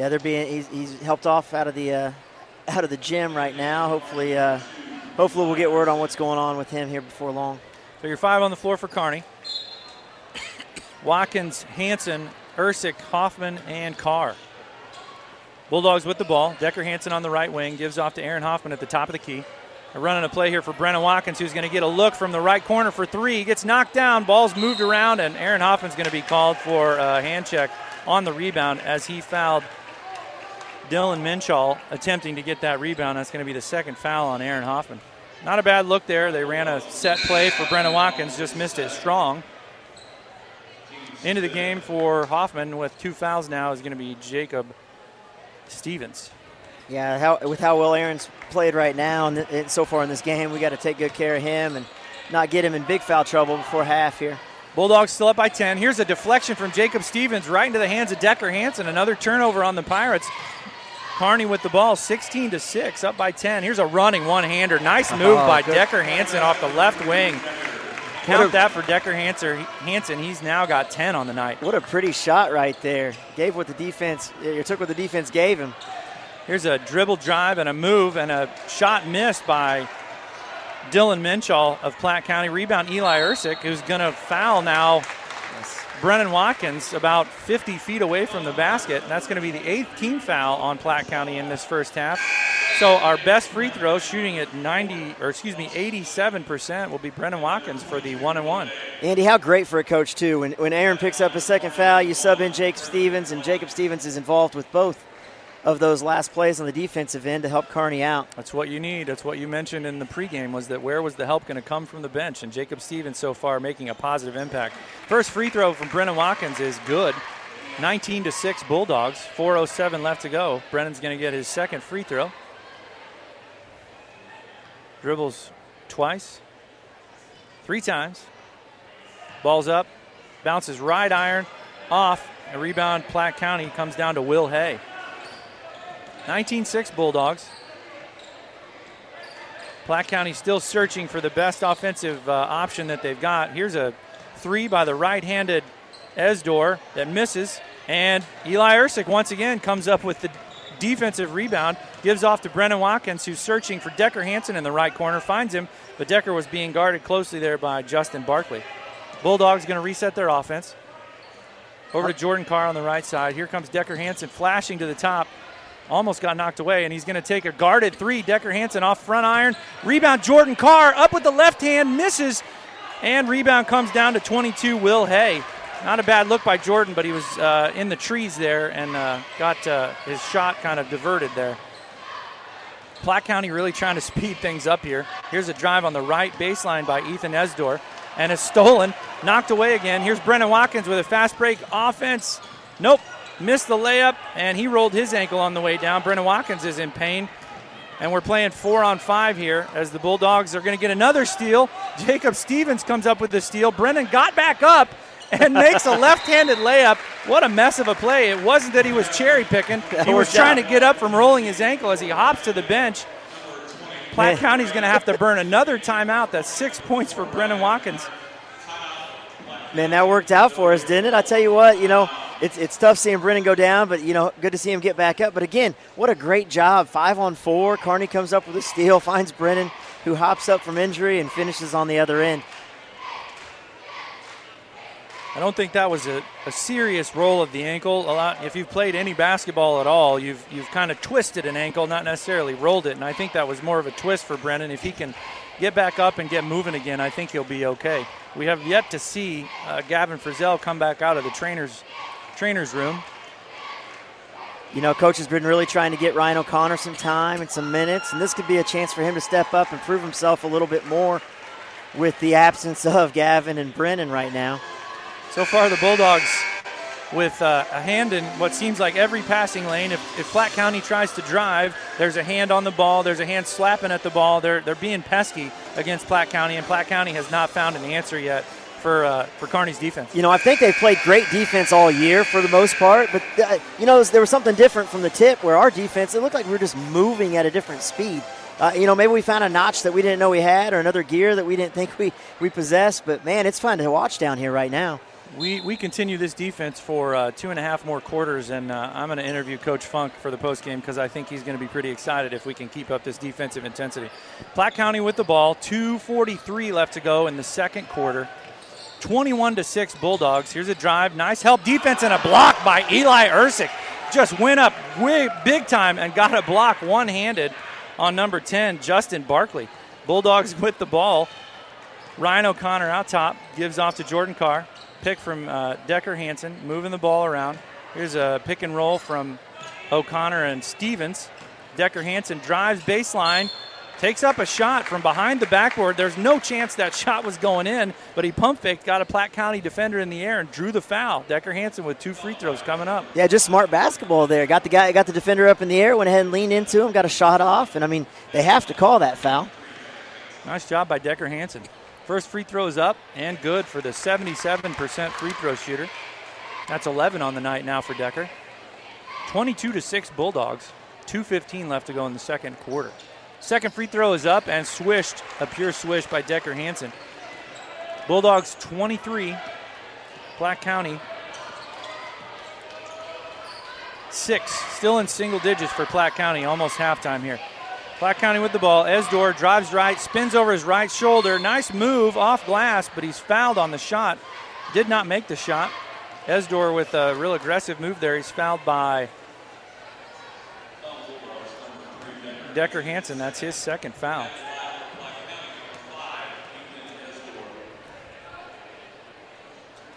Yeah, they're being he's, he's helped off out of the uh, out of the gym right now. Hopefully, uh, hopefully we'll get word on what's going on with him here before long. So you're five on the floor for Kearney. Watkins, Hanson, Ursick, Hoffman, and Carr. Bulldogs with the ball. Decker Hanson on the right wing gives off to Aaron Hoffman at the top of the key. They're running a play here for Brennan Watkins, who's going to get a look from the right corner for three. He gets knocked down, ball's moved around, and Aaron Hoffman's going to be called for a hand check on the rebound as he fouled Dylan Minchall attempting to get that rebound. That's going to be the second foul on Aaron Hoffman. Not a bad look there. They ran a set play for Brennan Watkins, just missed it strong. Into the game for Hoffman with two fouls now is going to be Jacob Stevens. Yeah, how, with how well Aaron's played right now and, th- so far in this game, we got to take good care of him and not get him in big foul trouble before half here. Bulldogs still up by 10. Here's a deflection from Jacob Stevens right into the hands of Decker Hanson. Another turnover on the Pirates. Kearney with the ball, 16 to 6, up by 10. Here's a running one-hander. Nice move oh, by good. Decker Hanson off the left wing. Count a, that for Decker Hansen. He's now got 10 on the night. What a pretty shot right there. Gave what the defense, you took what the defense gave him. Here's a dribble drive and a move and a shot missed by Dylan Minchall of Platte County. Rebound Eli Ursick, who's going to foul now Brennan Watkins about 50 feet away from the basket. And that's going to be the eighth team foul on Platte County in this first half. So our best free throw, shooting at 90 or excuse me 87%, will be Brennan Watkins for the one and one. Andy, how great for a coach too. When when Aaron picks up a second foul, you sub in Jake Stevens, and Jacob Stevens is involved with both of those last plays on the defensive end to help Kearney out. That's what you need. That's what you mentioned in the pregame was that where was the help going to come from the bench? And Jacob Stevens so far making a positive impact. First free throw from Brennan Watkins is good. 19 to 6 Bulldogs. 407 left to go. Brennan's going to get his second free throw. Dribbles twice. Three times. Ball's up. Bounces right iron off. A rebound Platte County comes down to Will Hay. 19 6 Bulldogs. Platte County still searching for the best offensive uh, option that they've got. Here's a three by the right handed Esdor that misses. And Eli Ursick once again comes up with the defensive rebound, gives off to Brennan Watkins, who's searching for Decker Hanson in the right corner, finds him, but Decker was being guarded closely there by Justin Barkley. Bulldogs going to reset their offense. Over to Jordan Carr on the right side. Here comes Decker Hanson flashing to the top almost got knocked away, and he's going to take a guarded three. Decker Hanson off front iron. Rebound, Jordan Carr up with the left hand, misses, and rebound comes down to 22, Will Hay. Not a bad look by Jordan, but he was uh, in the trees there and uh, got uh, his shot kind of diverted there. Platte County really trying to [laughs] speed things up here. Here's a drive on the right baseline by Ethan Esdor, and is stolen, knocked away again. Here's Brennan Watkins with a fast break offense. Nope, missed the layup, and he rolled his ankle on the way down. Brennan Watkins is in pain. And we're playing four on five here as the Bulldogs are going to get another steal. [laughs] Jacob Stevens comes up with the steal. Brennan got back up and makes a [laughs] left handed layup. What a mess of a play. It wasn't that he was cherry picking, he was trying to get up from rolling his ankle as he hops to the bench. Platte County's going to have to burn another timeout. That's six points for Brennan Watkins. Man, that worked out for us, didn't it? I tell you what, you know, it's, it's tough seeing Brennan go down, but you know, good to see him get back up. But again, what a great job. Five on four. Kearney comes up with a steal, [laughs] finds Brennan, who hops up from injury and finishes on the other end. I don't think that was a, a serious roll of the ankle. A lot, if you've played any basketball at all, you've you've kind of twisted an ankle, not necessarily rolled it. And I think that was more of a twist for Brennan. If he can get back up and get moving again, I think he'll be okay. We have yet to see uh, Gavin Frizzell come back out of the trainer's trainer's room. You know, coach has been really trying to get Ryan O'Connor some time and some minutes, and this could be a chance for him to step up and prove himself a little bit more with the absence of Gavin and Brennan right now. So far, the Bulldogs with uh, a hand in what seems like every passing lane. If, if Platte County tries to drive, there's a hand on the ball. There's a hand slapping at the ball. They're, they're being pesky against Platte County, and Platte County has not found an answer yet for uh, for Kearney's defense. You know, I think they've played great defense all year for the most part, but uh, you know, there was something different from the tip where our defense it looked like we were just moving at a different speed. Uh, you know, maybe we found a notch that we didn't know we had, or another gear that we didn't think we we possessed. But man, it's fun to watch down here right now. We, we continue this defense for uh, two and a half more quarters, and uh, I'm going to interview Coach Funk for the post game because I think he's going to be pretty excited if we can keep up this defensive intensity. Platte County with the ball, 2:43 left to go in the second quarter. 21 to 6 Bulldogs. Here's a drive. Nice help defense and a block by Eli Ursick. Just went up way, big time and got a block one handed on number 10, Justin Barkley. Bulldogs with the ball. Ryan O'Connor out top, gives off to Jordan Carr. Pick from uh, Decker Hansen, moving the ball around. Here's a pick and roll from O'Connor and Stevens. Decker Hansen drives baseline, takes up a shot from behind the backboard. There's no chance that shot was going in, but he pump faked, got a Platte County defender in the air, and drew the foul. Decker Hansen with two free throws coming up. Yeah, just smart basketball there. Got the guy, got the defender up in the air, went ahead and leaned into him, got a shot off, and I mean they have to call that foul. Nice job by Decker Hansen. First free throw is up and good for the 77% free throw shooter. That's 11 on the night now for Decker. 22 to 6 Bulldogs. 2.15 left to go in the second quarter. Second free throw is up and swished, a pure swish by Decker Hansen. Bulldogs 23, Platte County 6. Still in single digits for Platte County, almost halftime here. Platte County with the ball. Esdor drives right, spins over his right shoulder. Nice move off glass, but he's fouled on the shot. Did not make the shot. Esdor with a real aggressive move there. He's fouled by Decker Hansen. That's his second foul.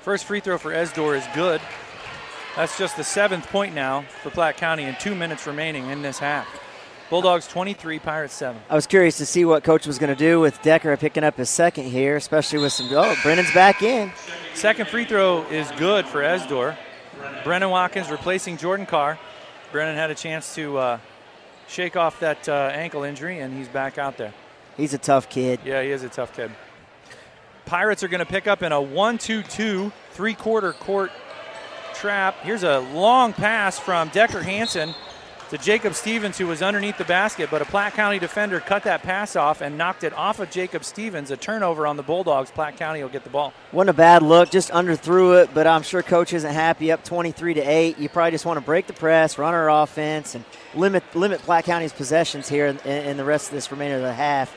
First free throw for Esdor is good. That's just the seventh point now for Platte County and two minutes remaining in this half. Bulldogs 23, Pirates 7. I was curious to see what coach was going to do with Decker picking up his second here, especially with some. Oh, Brennan's back in. Second free throw is good for Esdor. Brennan Watkins replacing Jordan Carr. Brennan had a chance to uh, shake off that uh, ankle injury, and he's back out there. He's a tough kid. Yeah, he is a tough kid. Pirates are going to pick up in a 1 2 2 three quarter court trap. Here's a long pass from Decker Hansen to Jacob Stevens, who was underneath the basket, but a Platte County defender cut that pass off and knocked it off of Jacob Stevens. A turnover on the Bulldogs. Platte County will get the ball. Wasn't a bad look, just underthrew it, but I'm sure coach isn't happy. Up 23 to 8. You probably just want to break the press, run our offense, and limit limit Platte County's possessions here in, in the rest of this remainder of the half.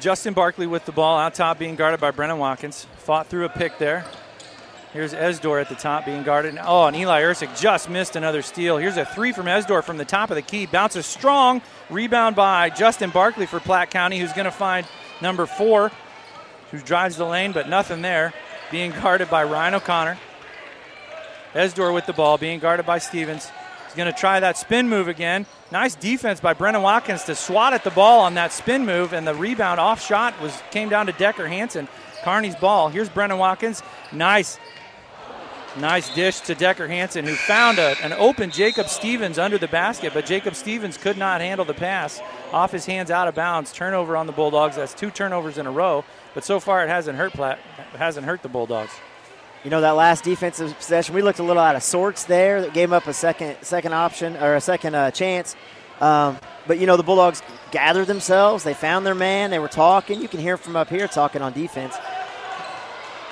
Justin Barkley with the ball out top, being guarded by Brennan Watkins. Fought through a pick there. Here's Esdor at the top being guarded. Oh, and Eli Ursick just missed another steal. Here's a three from Esdor from the top of the key. Bounces strong. Rebound by Justin Barkley for Platte County, who's going to find number four, who drives the lane, but nothing there. Being guarded by Ryan O'Connor. Esdor with the ball, being guarded by Stevens. He's going to try that spin move again. Nice defense by Brennan Watkins to swat at the ball on that spin move, and the rebound off shot was came down to Decker Hansen. Kearney's ball. Here's Brennan Watkins. Nice Nice dish to Decker Hansen, who found a, an open Jacob Stevens under the basket, but Jacob Stevens could not handle the pass. Off his hands, out of bounds. Turnover on the Bulldogs. That's two turnovers in a row, but so far it hasn't hurt Platte, hasn't hurt the Bulldogs. You know that last defensive possession, we looked a little out of sorts there. That gave up a second second option or a second uh, chance. Um, but you know the Bulldogs gathered themselves. They found their man. They were talking. You can hear from up here talking on defense.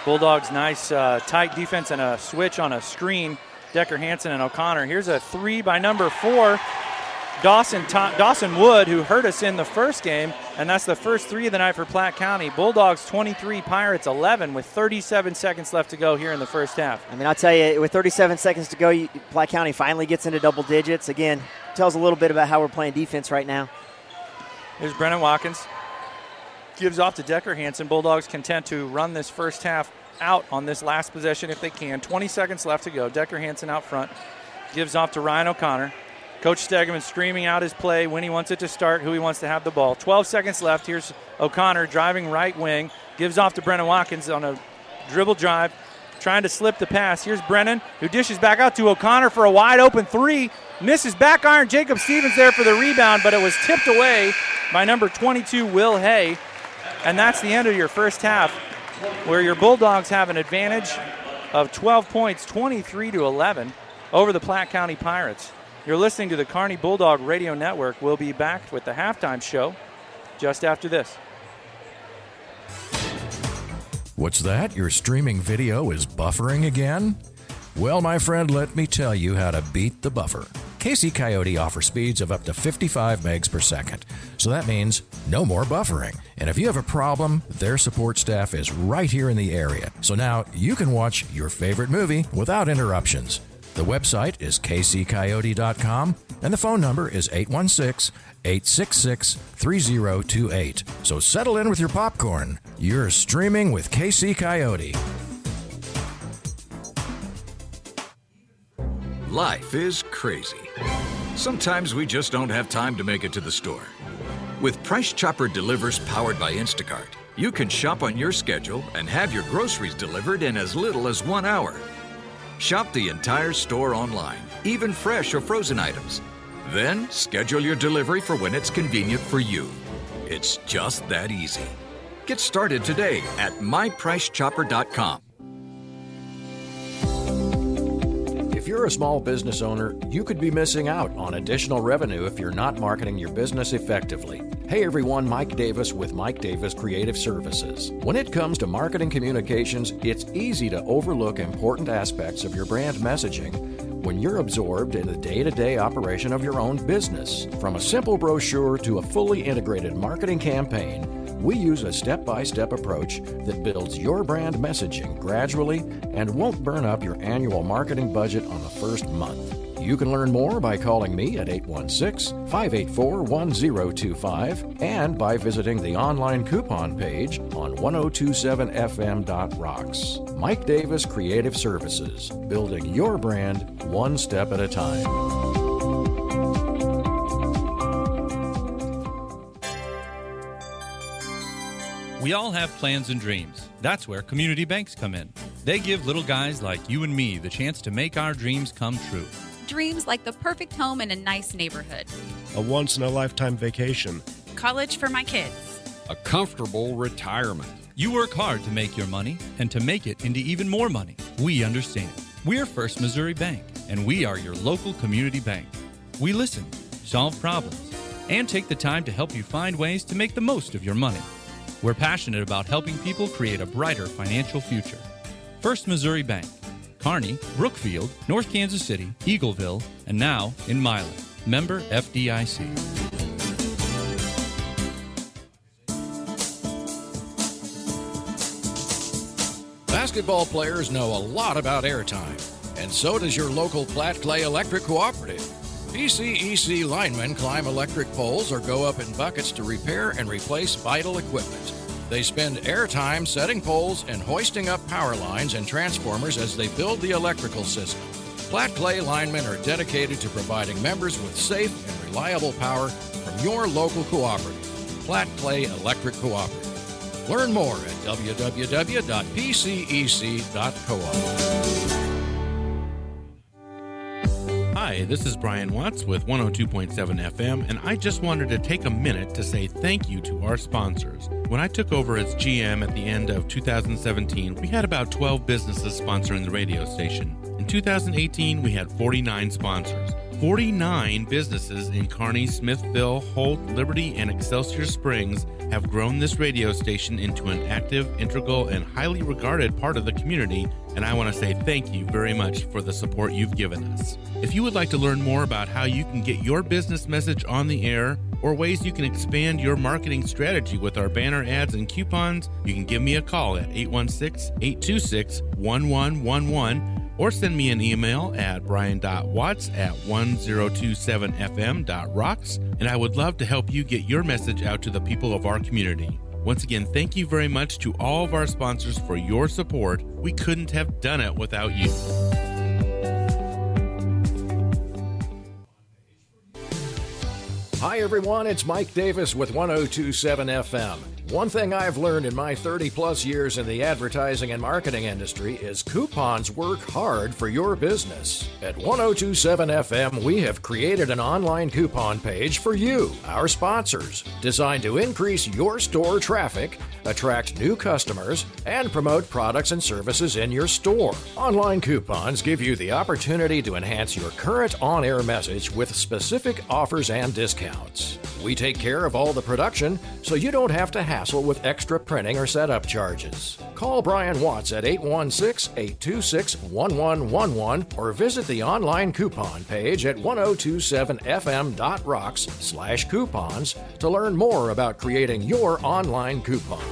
Bulldogs, nice uh, tight defense and a switch on a screen. Decker Hansen and O'Connor. Here's a three by number four, Dawson Dawson Wood, who hurt us in the first game, and that's the first three of the night for Platte County. Bulldogs 23, Pirates 11, with 37 seconds left to go here in the first half. I mean, I'll tell you, with 37 seconds to go, you, Platte County finally gets into double digits. Again, tells a little bit about how we're playing defense right now. Here's Brennan Watkins. Gives off to Decker Hansen. Bulldogs content to run this first half out on this last possession if they can. 20 seconds left to go. Decker Hansen out front. Gives off to Ryan O'Connor. Coach Stegeman screaming out his play when he wants it to start, who he wants to have the ball. 12 seconds left. Here's O'Connor driving right wing. Gives off to Brennan Watkins on a dribble drive, trying to slip the pass. Here's Brennan, who dishes back out to O'Connor for a wide open three. Misses back iron. Jacob Stevens there for the rebound, but it was tipped away by number 22, Will Hay. And that's the end of your first half where your Bulldogs have an advantage of 12 points, 23 to 11, over the Platte County Pirates. You're listening to the Kearney Bulldog Radio Network. We'll be back with the halftime show just after this. What's that? Your streaming video is buffering again? Well, my friend, let me tell you how to beat the buffer. KC Coyote offers speeds of up to 55 megs per second. So that means no more buffering. And if you have a problem, their support staff is right here in the area. So now you can watch your favorite movie without interruptions. The website is kccoyote.com and the phone number is 816 866 3028. So settle in with your popcorn. You're streaming with KC Coyote. Life is crazy. Sometimes we just don't have time to make it to the store. With Price Chopper Delivers powered by Instacart, you can shop on your schedule and have your groceries delivered in as little as one hour. Shop the entire store online, even fresh or frozen items. Then schedule your delivery for when it's convenient for you. It's just that easy. Get started today at mypricechopper.com. you're a small business owner, you could be missing out on additional revenue if you're not marketing your business effectively. Hey everyone, Mike Davis with Mike Davis Creative Services. When it comes to marketing communications, it's easy to overlook important aspects of your brand messaging when you're absorbed in the day to day operation of your own business. From a simple brochure to a fully integrated marketing campaign, we use a step by step approach that builds your brand messaging gradually and won't burn up your annual marketing budget on the first month. You can learn more by calling me at 816 584 1025 and by visiting the online coupon page on 1027fm.rocks. Mike Davis Creative Services, building your brand one step at a time. We all have plans and dreams. That's where community banks come in. They give little guys like you and me the chance to make our dreams come true. Dreams like the perfect home in a nice neighborhood, A once in a lifetime vacation. college for my kids. A comfortable retirement. You work hard to make your money and to make it into even more money. We understand. We're First Missouri Bank, and we are your local community bank. We listen, solve problems, and take the time to help you find ways to make the most of your money. We're passionate about helping people create a brighter financial future. First Missouri Bank, Kearney, Brookfield, North Kansas City, Eagleville, and now in Milan. Member FDIC. Basketball players know a lot about airtime, and so does your local Platte Clay Electric Cooperative. PCEC linemen climb electric poles or go up in buckets to repair and replace vital equipment. They spend airtime setting poles and hoisting up power lines and transformers as they build the electrical system. Platte Clay linemen are dedicated to providing members with safe and reliable power from your local cooperative, Platte Clay Electric Cooperative. Learn more at www.pcec.coop. Hi, this is Brian Watts with 102.7 FM, and I just wanted to take a minute to say thank you to our sponsors. When I took over as GM at the end of 2017, we had about 12 businesses sponsoring the radio station. In 2018, we had 49 sponsors. 49 businesses in Kearney, Smithville, Holt, Liberty, and Excelsior Springs have grown this radio station into an active, integral, and highly regarded part of the community, and I want to say thank you very much for the support you've given us. If you would like to learn more about how you can get your business message on the air, or ways you can expand your marketing strategy with our banner ads and coupons, you can give me a call at 816 826 1111 or send me an email at brian.watts at 1027fm.rocks, and I would love to help you get your message out to the people of our community. Once again, thank you very much to all of our sponsors for your support. We couldn't have done it without you. Hi, everyone. It's Mike Davis with 1027 FM. One thing I've learned in my 30 plus years in the advertising and marketing industry is coupons work hard for your business. At 1027 FM, we have created an online coupon page for you, our sponsors, designed to increase your store traffic, attract new customers, and promote products and services in your store. Online coupons give you the opportunity to enhance your current on air message with specific offers and discounts. We take care of all the production so you don't have to hassle with extra printing or setup charges. Call Brian Watts at 816 826 1111 or visit the online coupon page at 1027fm.rocks slash coupons to learn more about creating your online coupon.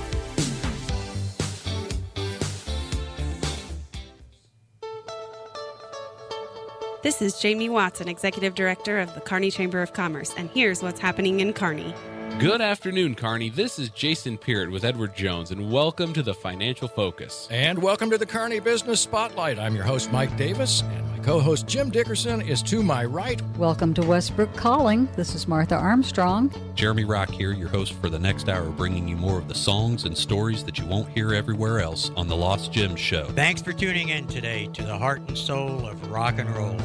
This is Jamie Watson, Executive Director of the Kearney Chamber of Commerce, and here's what's happening in Kearney. Good afternoon, Kearney. This is Jason Peart with Edward Jones, and welcome to the Financial Focus. And welcome to the Kearney Business Spotlight. I'm your host, Mike Davis, and my co host, Jim Dickerson, is to my right. Welcome to Westbrook Calling. This is Martha Armstrong. Jeremy Rock here, your host for the next hour, bringing you more of the songs and stories that you won't hear everywhere else on The Lost Gems Show. Thanks for tuning in today to the heart and soul of rock and roll.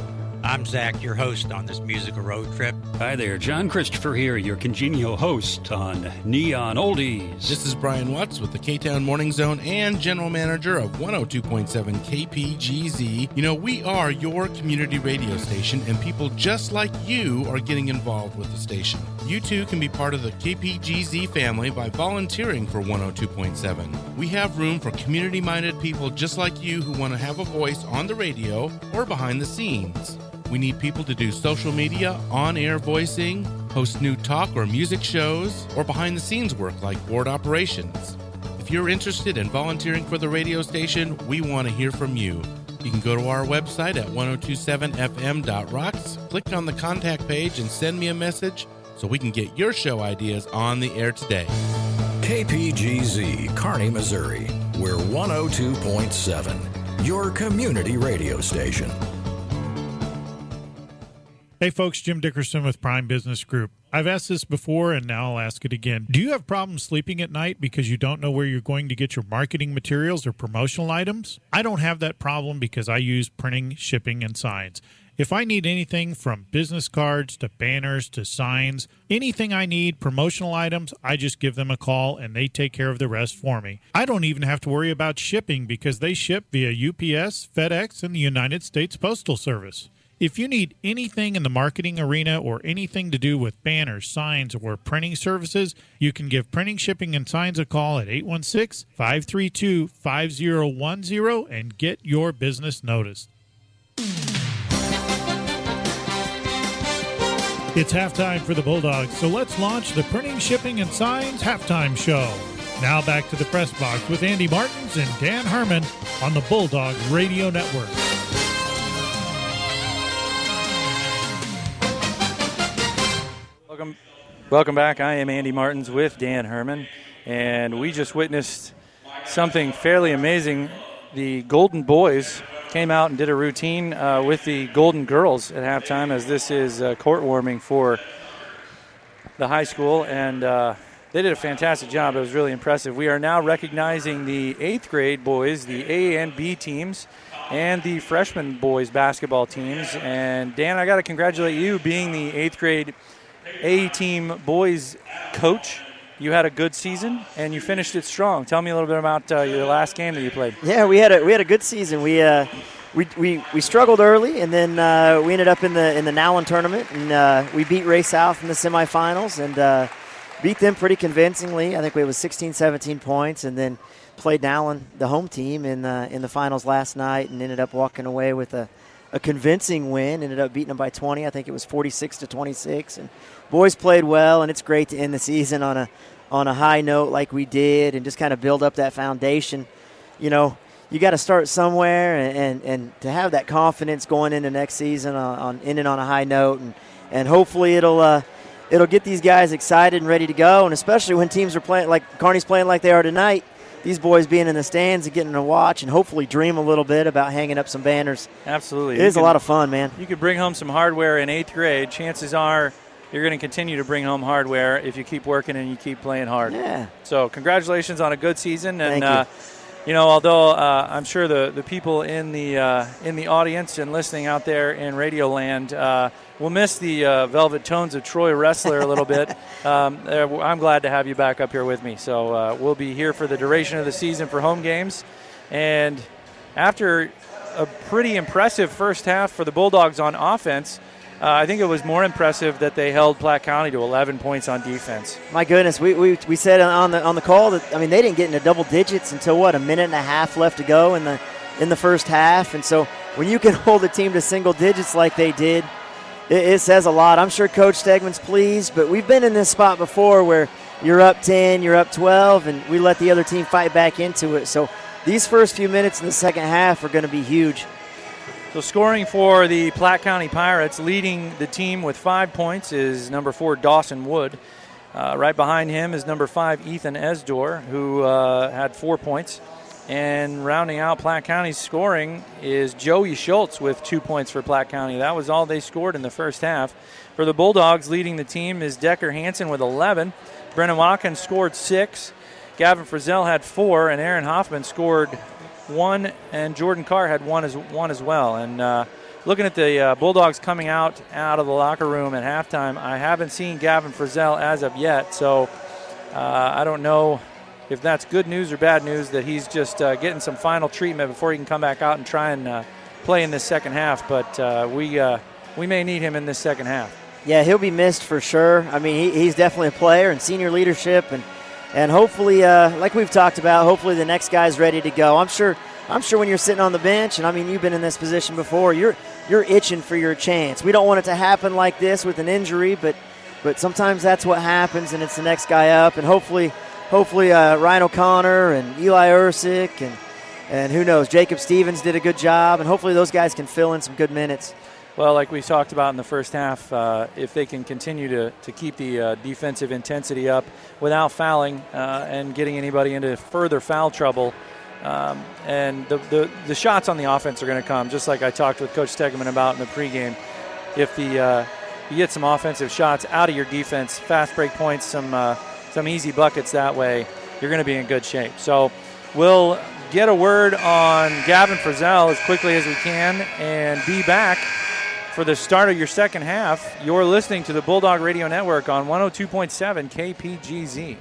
I'm Zach, your host on this musical road trip. Hi there, John Christopher here, your congenial host on Neon Oldies. This is Brian Watts with the K Town Morning Zone and General Manager of 102.7 KPGZ. You know, we are your community radio station, and people just like you are getting involved with the station. You too can be part of the KPGZ family by volunteering for 102.7. We have room for community minded people just like you who want to have a voice on the radio or behind the scenes. We need people to do social media, on air voicing, host new talk or music shows, or behind the scenes work like board operations. If you're interested in volunteering for the radio station, we want to hear from you. You can go to our website at 1027fm.rocks, click on the contact page, and send me a message so we can get your show ideas on the air today. KPGZ, Kearney, Missouri. We're 102.7, your community radio station. Hey folks, Jim Dickerson with Prime Business Group. I've asked this before and now I'll ask it again. Do you have problems sleeping at night because you don't know where you're going to get your marketing materials or promotional items? I don't have that problem because I use printing, shipping, and signs. If I need anything from business cards to banners to signs, anything I need, promotional items, I just give them a call and they take care of the rest for me. I don't even have to worry about shipping because they ship via UPS, FedEx, and the United States Postal Service. If you need anything in the marketing arena or anything to do with banners, signs, or printing services, you can give Printing, Shipping, and Signs a call at 816 532 5010 and get your business noticed. It's halftime for the Bulldogs, so let's launch the Printing, Shipping, and Signs halftime show. Now back to the press box with Andy Martins and Dan Herman on the Bulldog Radio Network. Welcome, back. I am Andy Martins with Dan Herman, and we just witnessed something fairly amazing. The Golden Boys came out and did a routine uh, with the Golden Girls at halftime, as this is uh, court warming for the high school, and uh, they did a fantastic job. It was really impressive. We are now recognizing the eighth grade boys, the A and B teams, and the freshman boys basketball teams. And Dan, I got to congratulate you being the eighth grade A team boys coach. You had a good season and you finished it strong. Tell me a little bit about uh, your last game that you played. Yeah, we had a we had a good season. We uh, we, we, we struggled early, and then uh, we ended up in the in the Nowlin tournament, and uh, we beat Ray South in the semifinals, and uh, beat them pretty convincingly. I think we was 16, 17 points, and then played Nowlin, the home team, in the in the finals last night, and ended up walking away with a, a convincing win. Ended up beating them by 20. I think it was 46 to 26, and boys played well, and it's great to end the season on a on a high note like we did, and just kind of build up that foundation. You know, you got to start somewhere, and, and, and to have that confidence going into next season on, on ending on a high note, and and hopefully it'll. Uh, it'll get these guys excited and ready to go, and especially when teams are playing like Kearney's playing like they are tonight. These boys being in the stands and getting to watch and hopefully dream a little bit about hanging up some banners. Absolutely, it is a lot of fun, man. You could bring home some hardware in eighth grade. Chances are you're going to continue to bring home hardware if you keep working and you keep playing hard. Yeah. So congratulations on a good season, and Thank you. uh, you know, although uh, I'm sure the, the people in the uh, in the audience and listening out there in Radio Land uh, will miss the uh, velvet tones of Troy Wrestler a little bit. [laughs] Um, uh, I'm glad to have you back up here with me. So uh, we'll be here for the duration of the season for home games, and after a pretty impressive first half for the Bulldogs on offense. Uh, I think it was more impressive that they held Platte County to 11 points on defense. My goodness, we, we, we said on the on the call that I mean they didn't get into double digits until what a minute and a half left to go in the in the first half, and so when you can [laughs] hold a team to single digits like they did, it, it says a lot. I'm sure Coach Stegman's pleased, but we've been in this spot before where you're up 10, you're up 12, and we let the other team fight back into it. So these first few minutes in the second half are going to be huge. So, scoring for the Platte County Pirates, leading the team with five points, is number four, Dawson Wood. Uh, right behind him is number five, Ethan Esdor, who uh, had four points. And rounding out Platte County's scoring is Joey Schultz with two points for Platte County. That was all they scored in the first half. For the Bulldogs, leading the team is Decker Hansen with 11. Brennan Watkins scored six. Gavin Frizzell had four, and Aaron Hoffman scored one, and Jordan Carr had one as one as well. And uh, looking at the uh, Bulldogs coming out out of the locker room at halftime, I haven't seen Gavin Frizzell as of yet, so uh, I don't know if that's good news or bad news that he's just uh, getting some final treatment before he can come back out and try and uh, play in this second half. But uh, we we may need him in this second half. Yeah, he'll be missed for sure. I mean, he, he's definitely a player and senior leadership and and hopefully, uh, like we've talked about, hopefully the next guy's ready to go. I'm sure. I'm sure when you're sitting on the bench, and I mean you've been in this position before, you're you're itching for your chance. We don't want it to happen like this with an injury, but but sometimes that's what happens, and it's the next guy up, and hopefully, hopefully uh, Ryan O'Connor and Eli Ursick and and who knows, Jacob Stevens did a good job, and hopefully those guys can fill in some good minutes. Well, like we talked about in the first half, uh, if they can continue to, to keep the uh, defensive intensity up without fouling uh, and getting anybody into further foul trouble, um, and the, the, the, shots on the offense are going to come, just like I talked with Coach Stegman about in the pregame. If the uh, you get some offensive shots out of your defense, fast break points, some uh, some easy buckets that way, you're going to be in good shape. So we'll get a word on Gavin Frizzell as quickly as we can and be back for the start of your second half. You're listening to the Bulldog Radio Network on 102.7 KPGZ.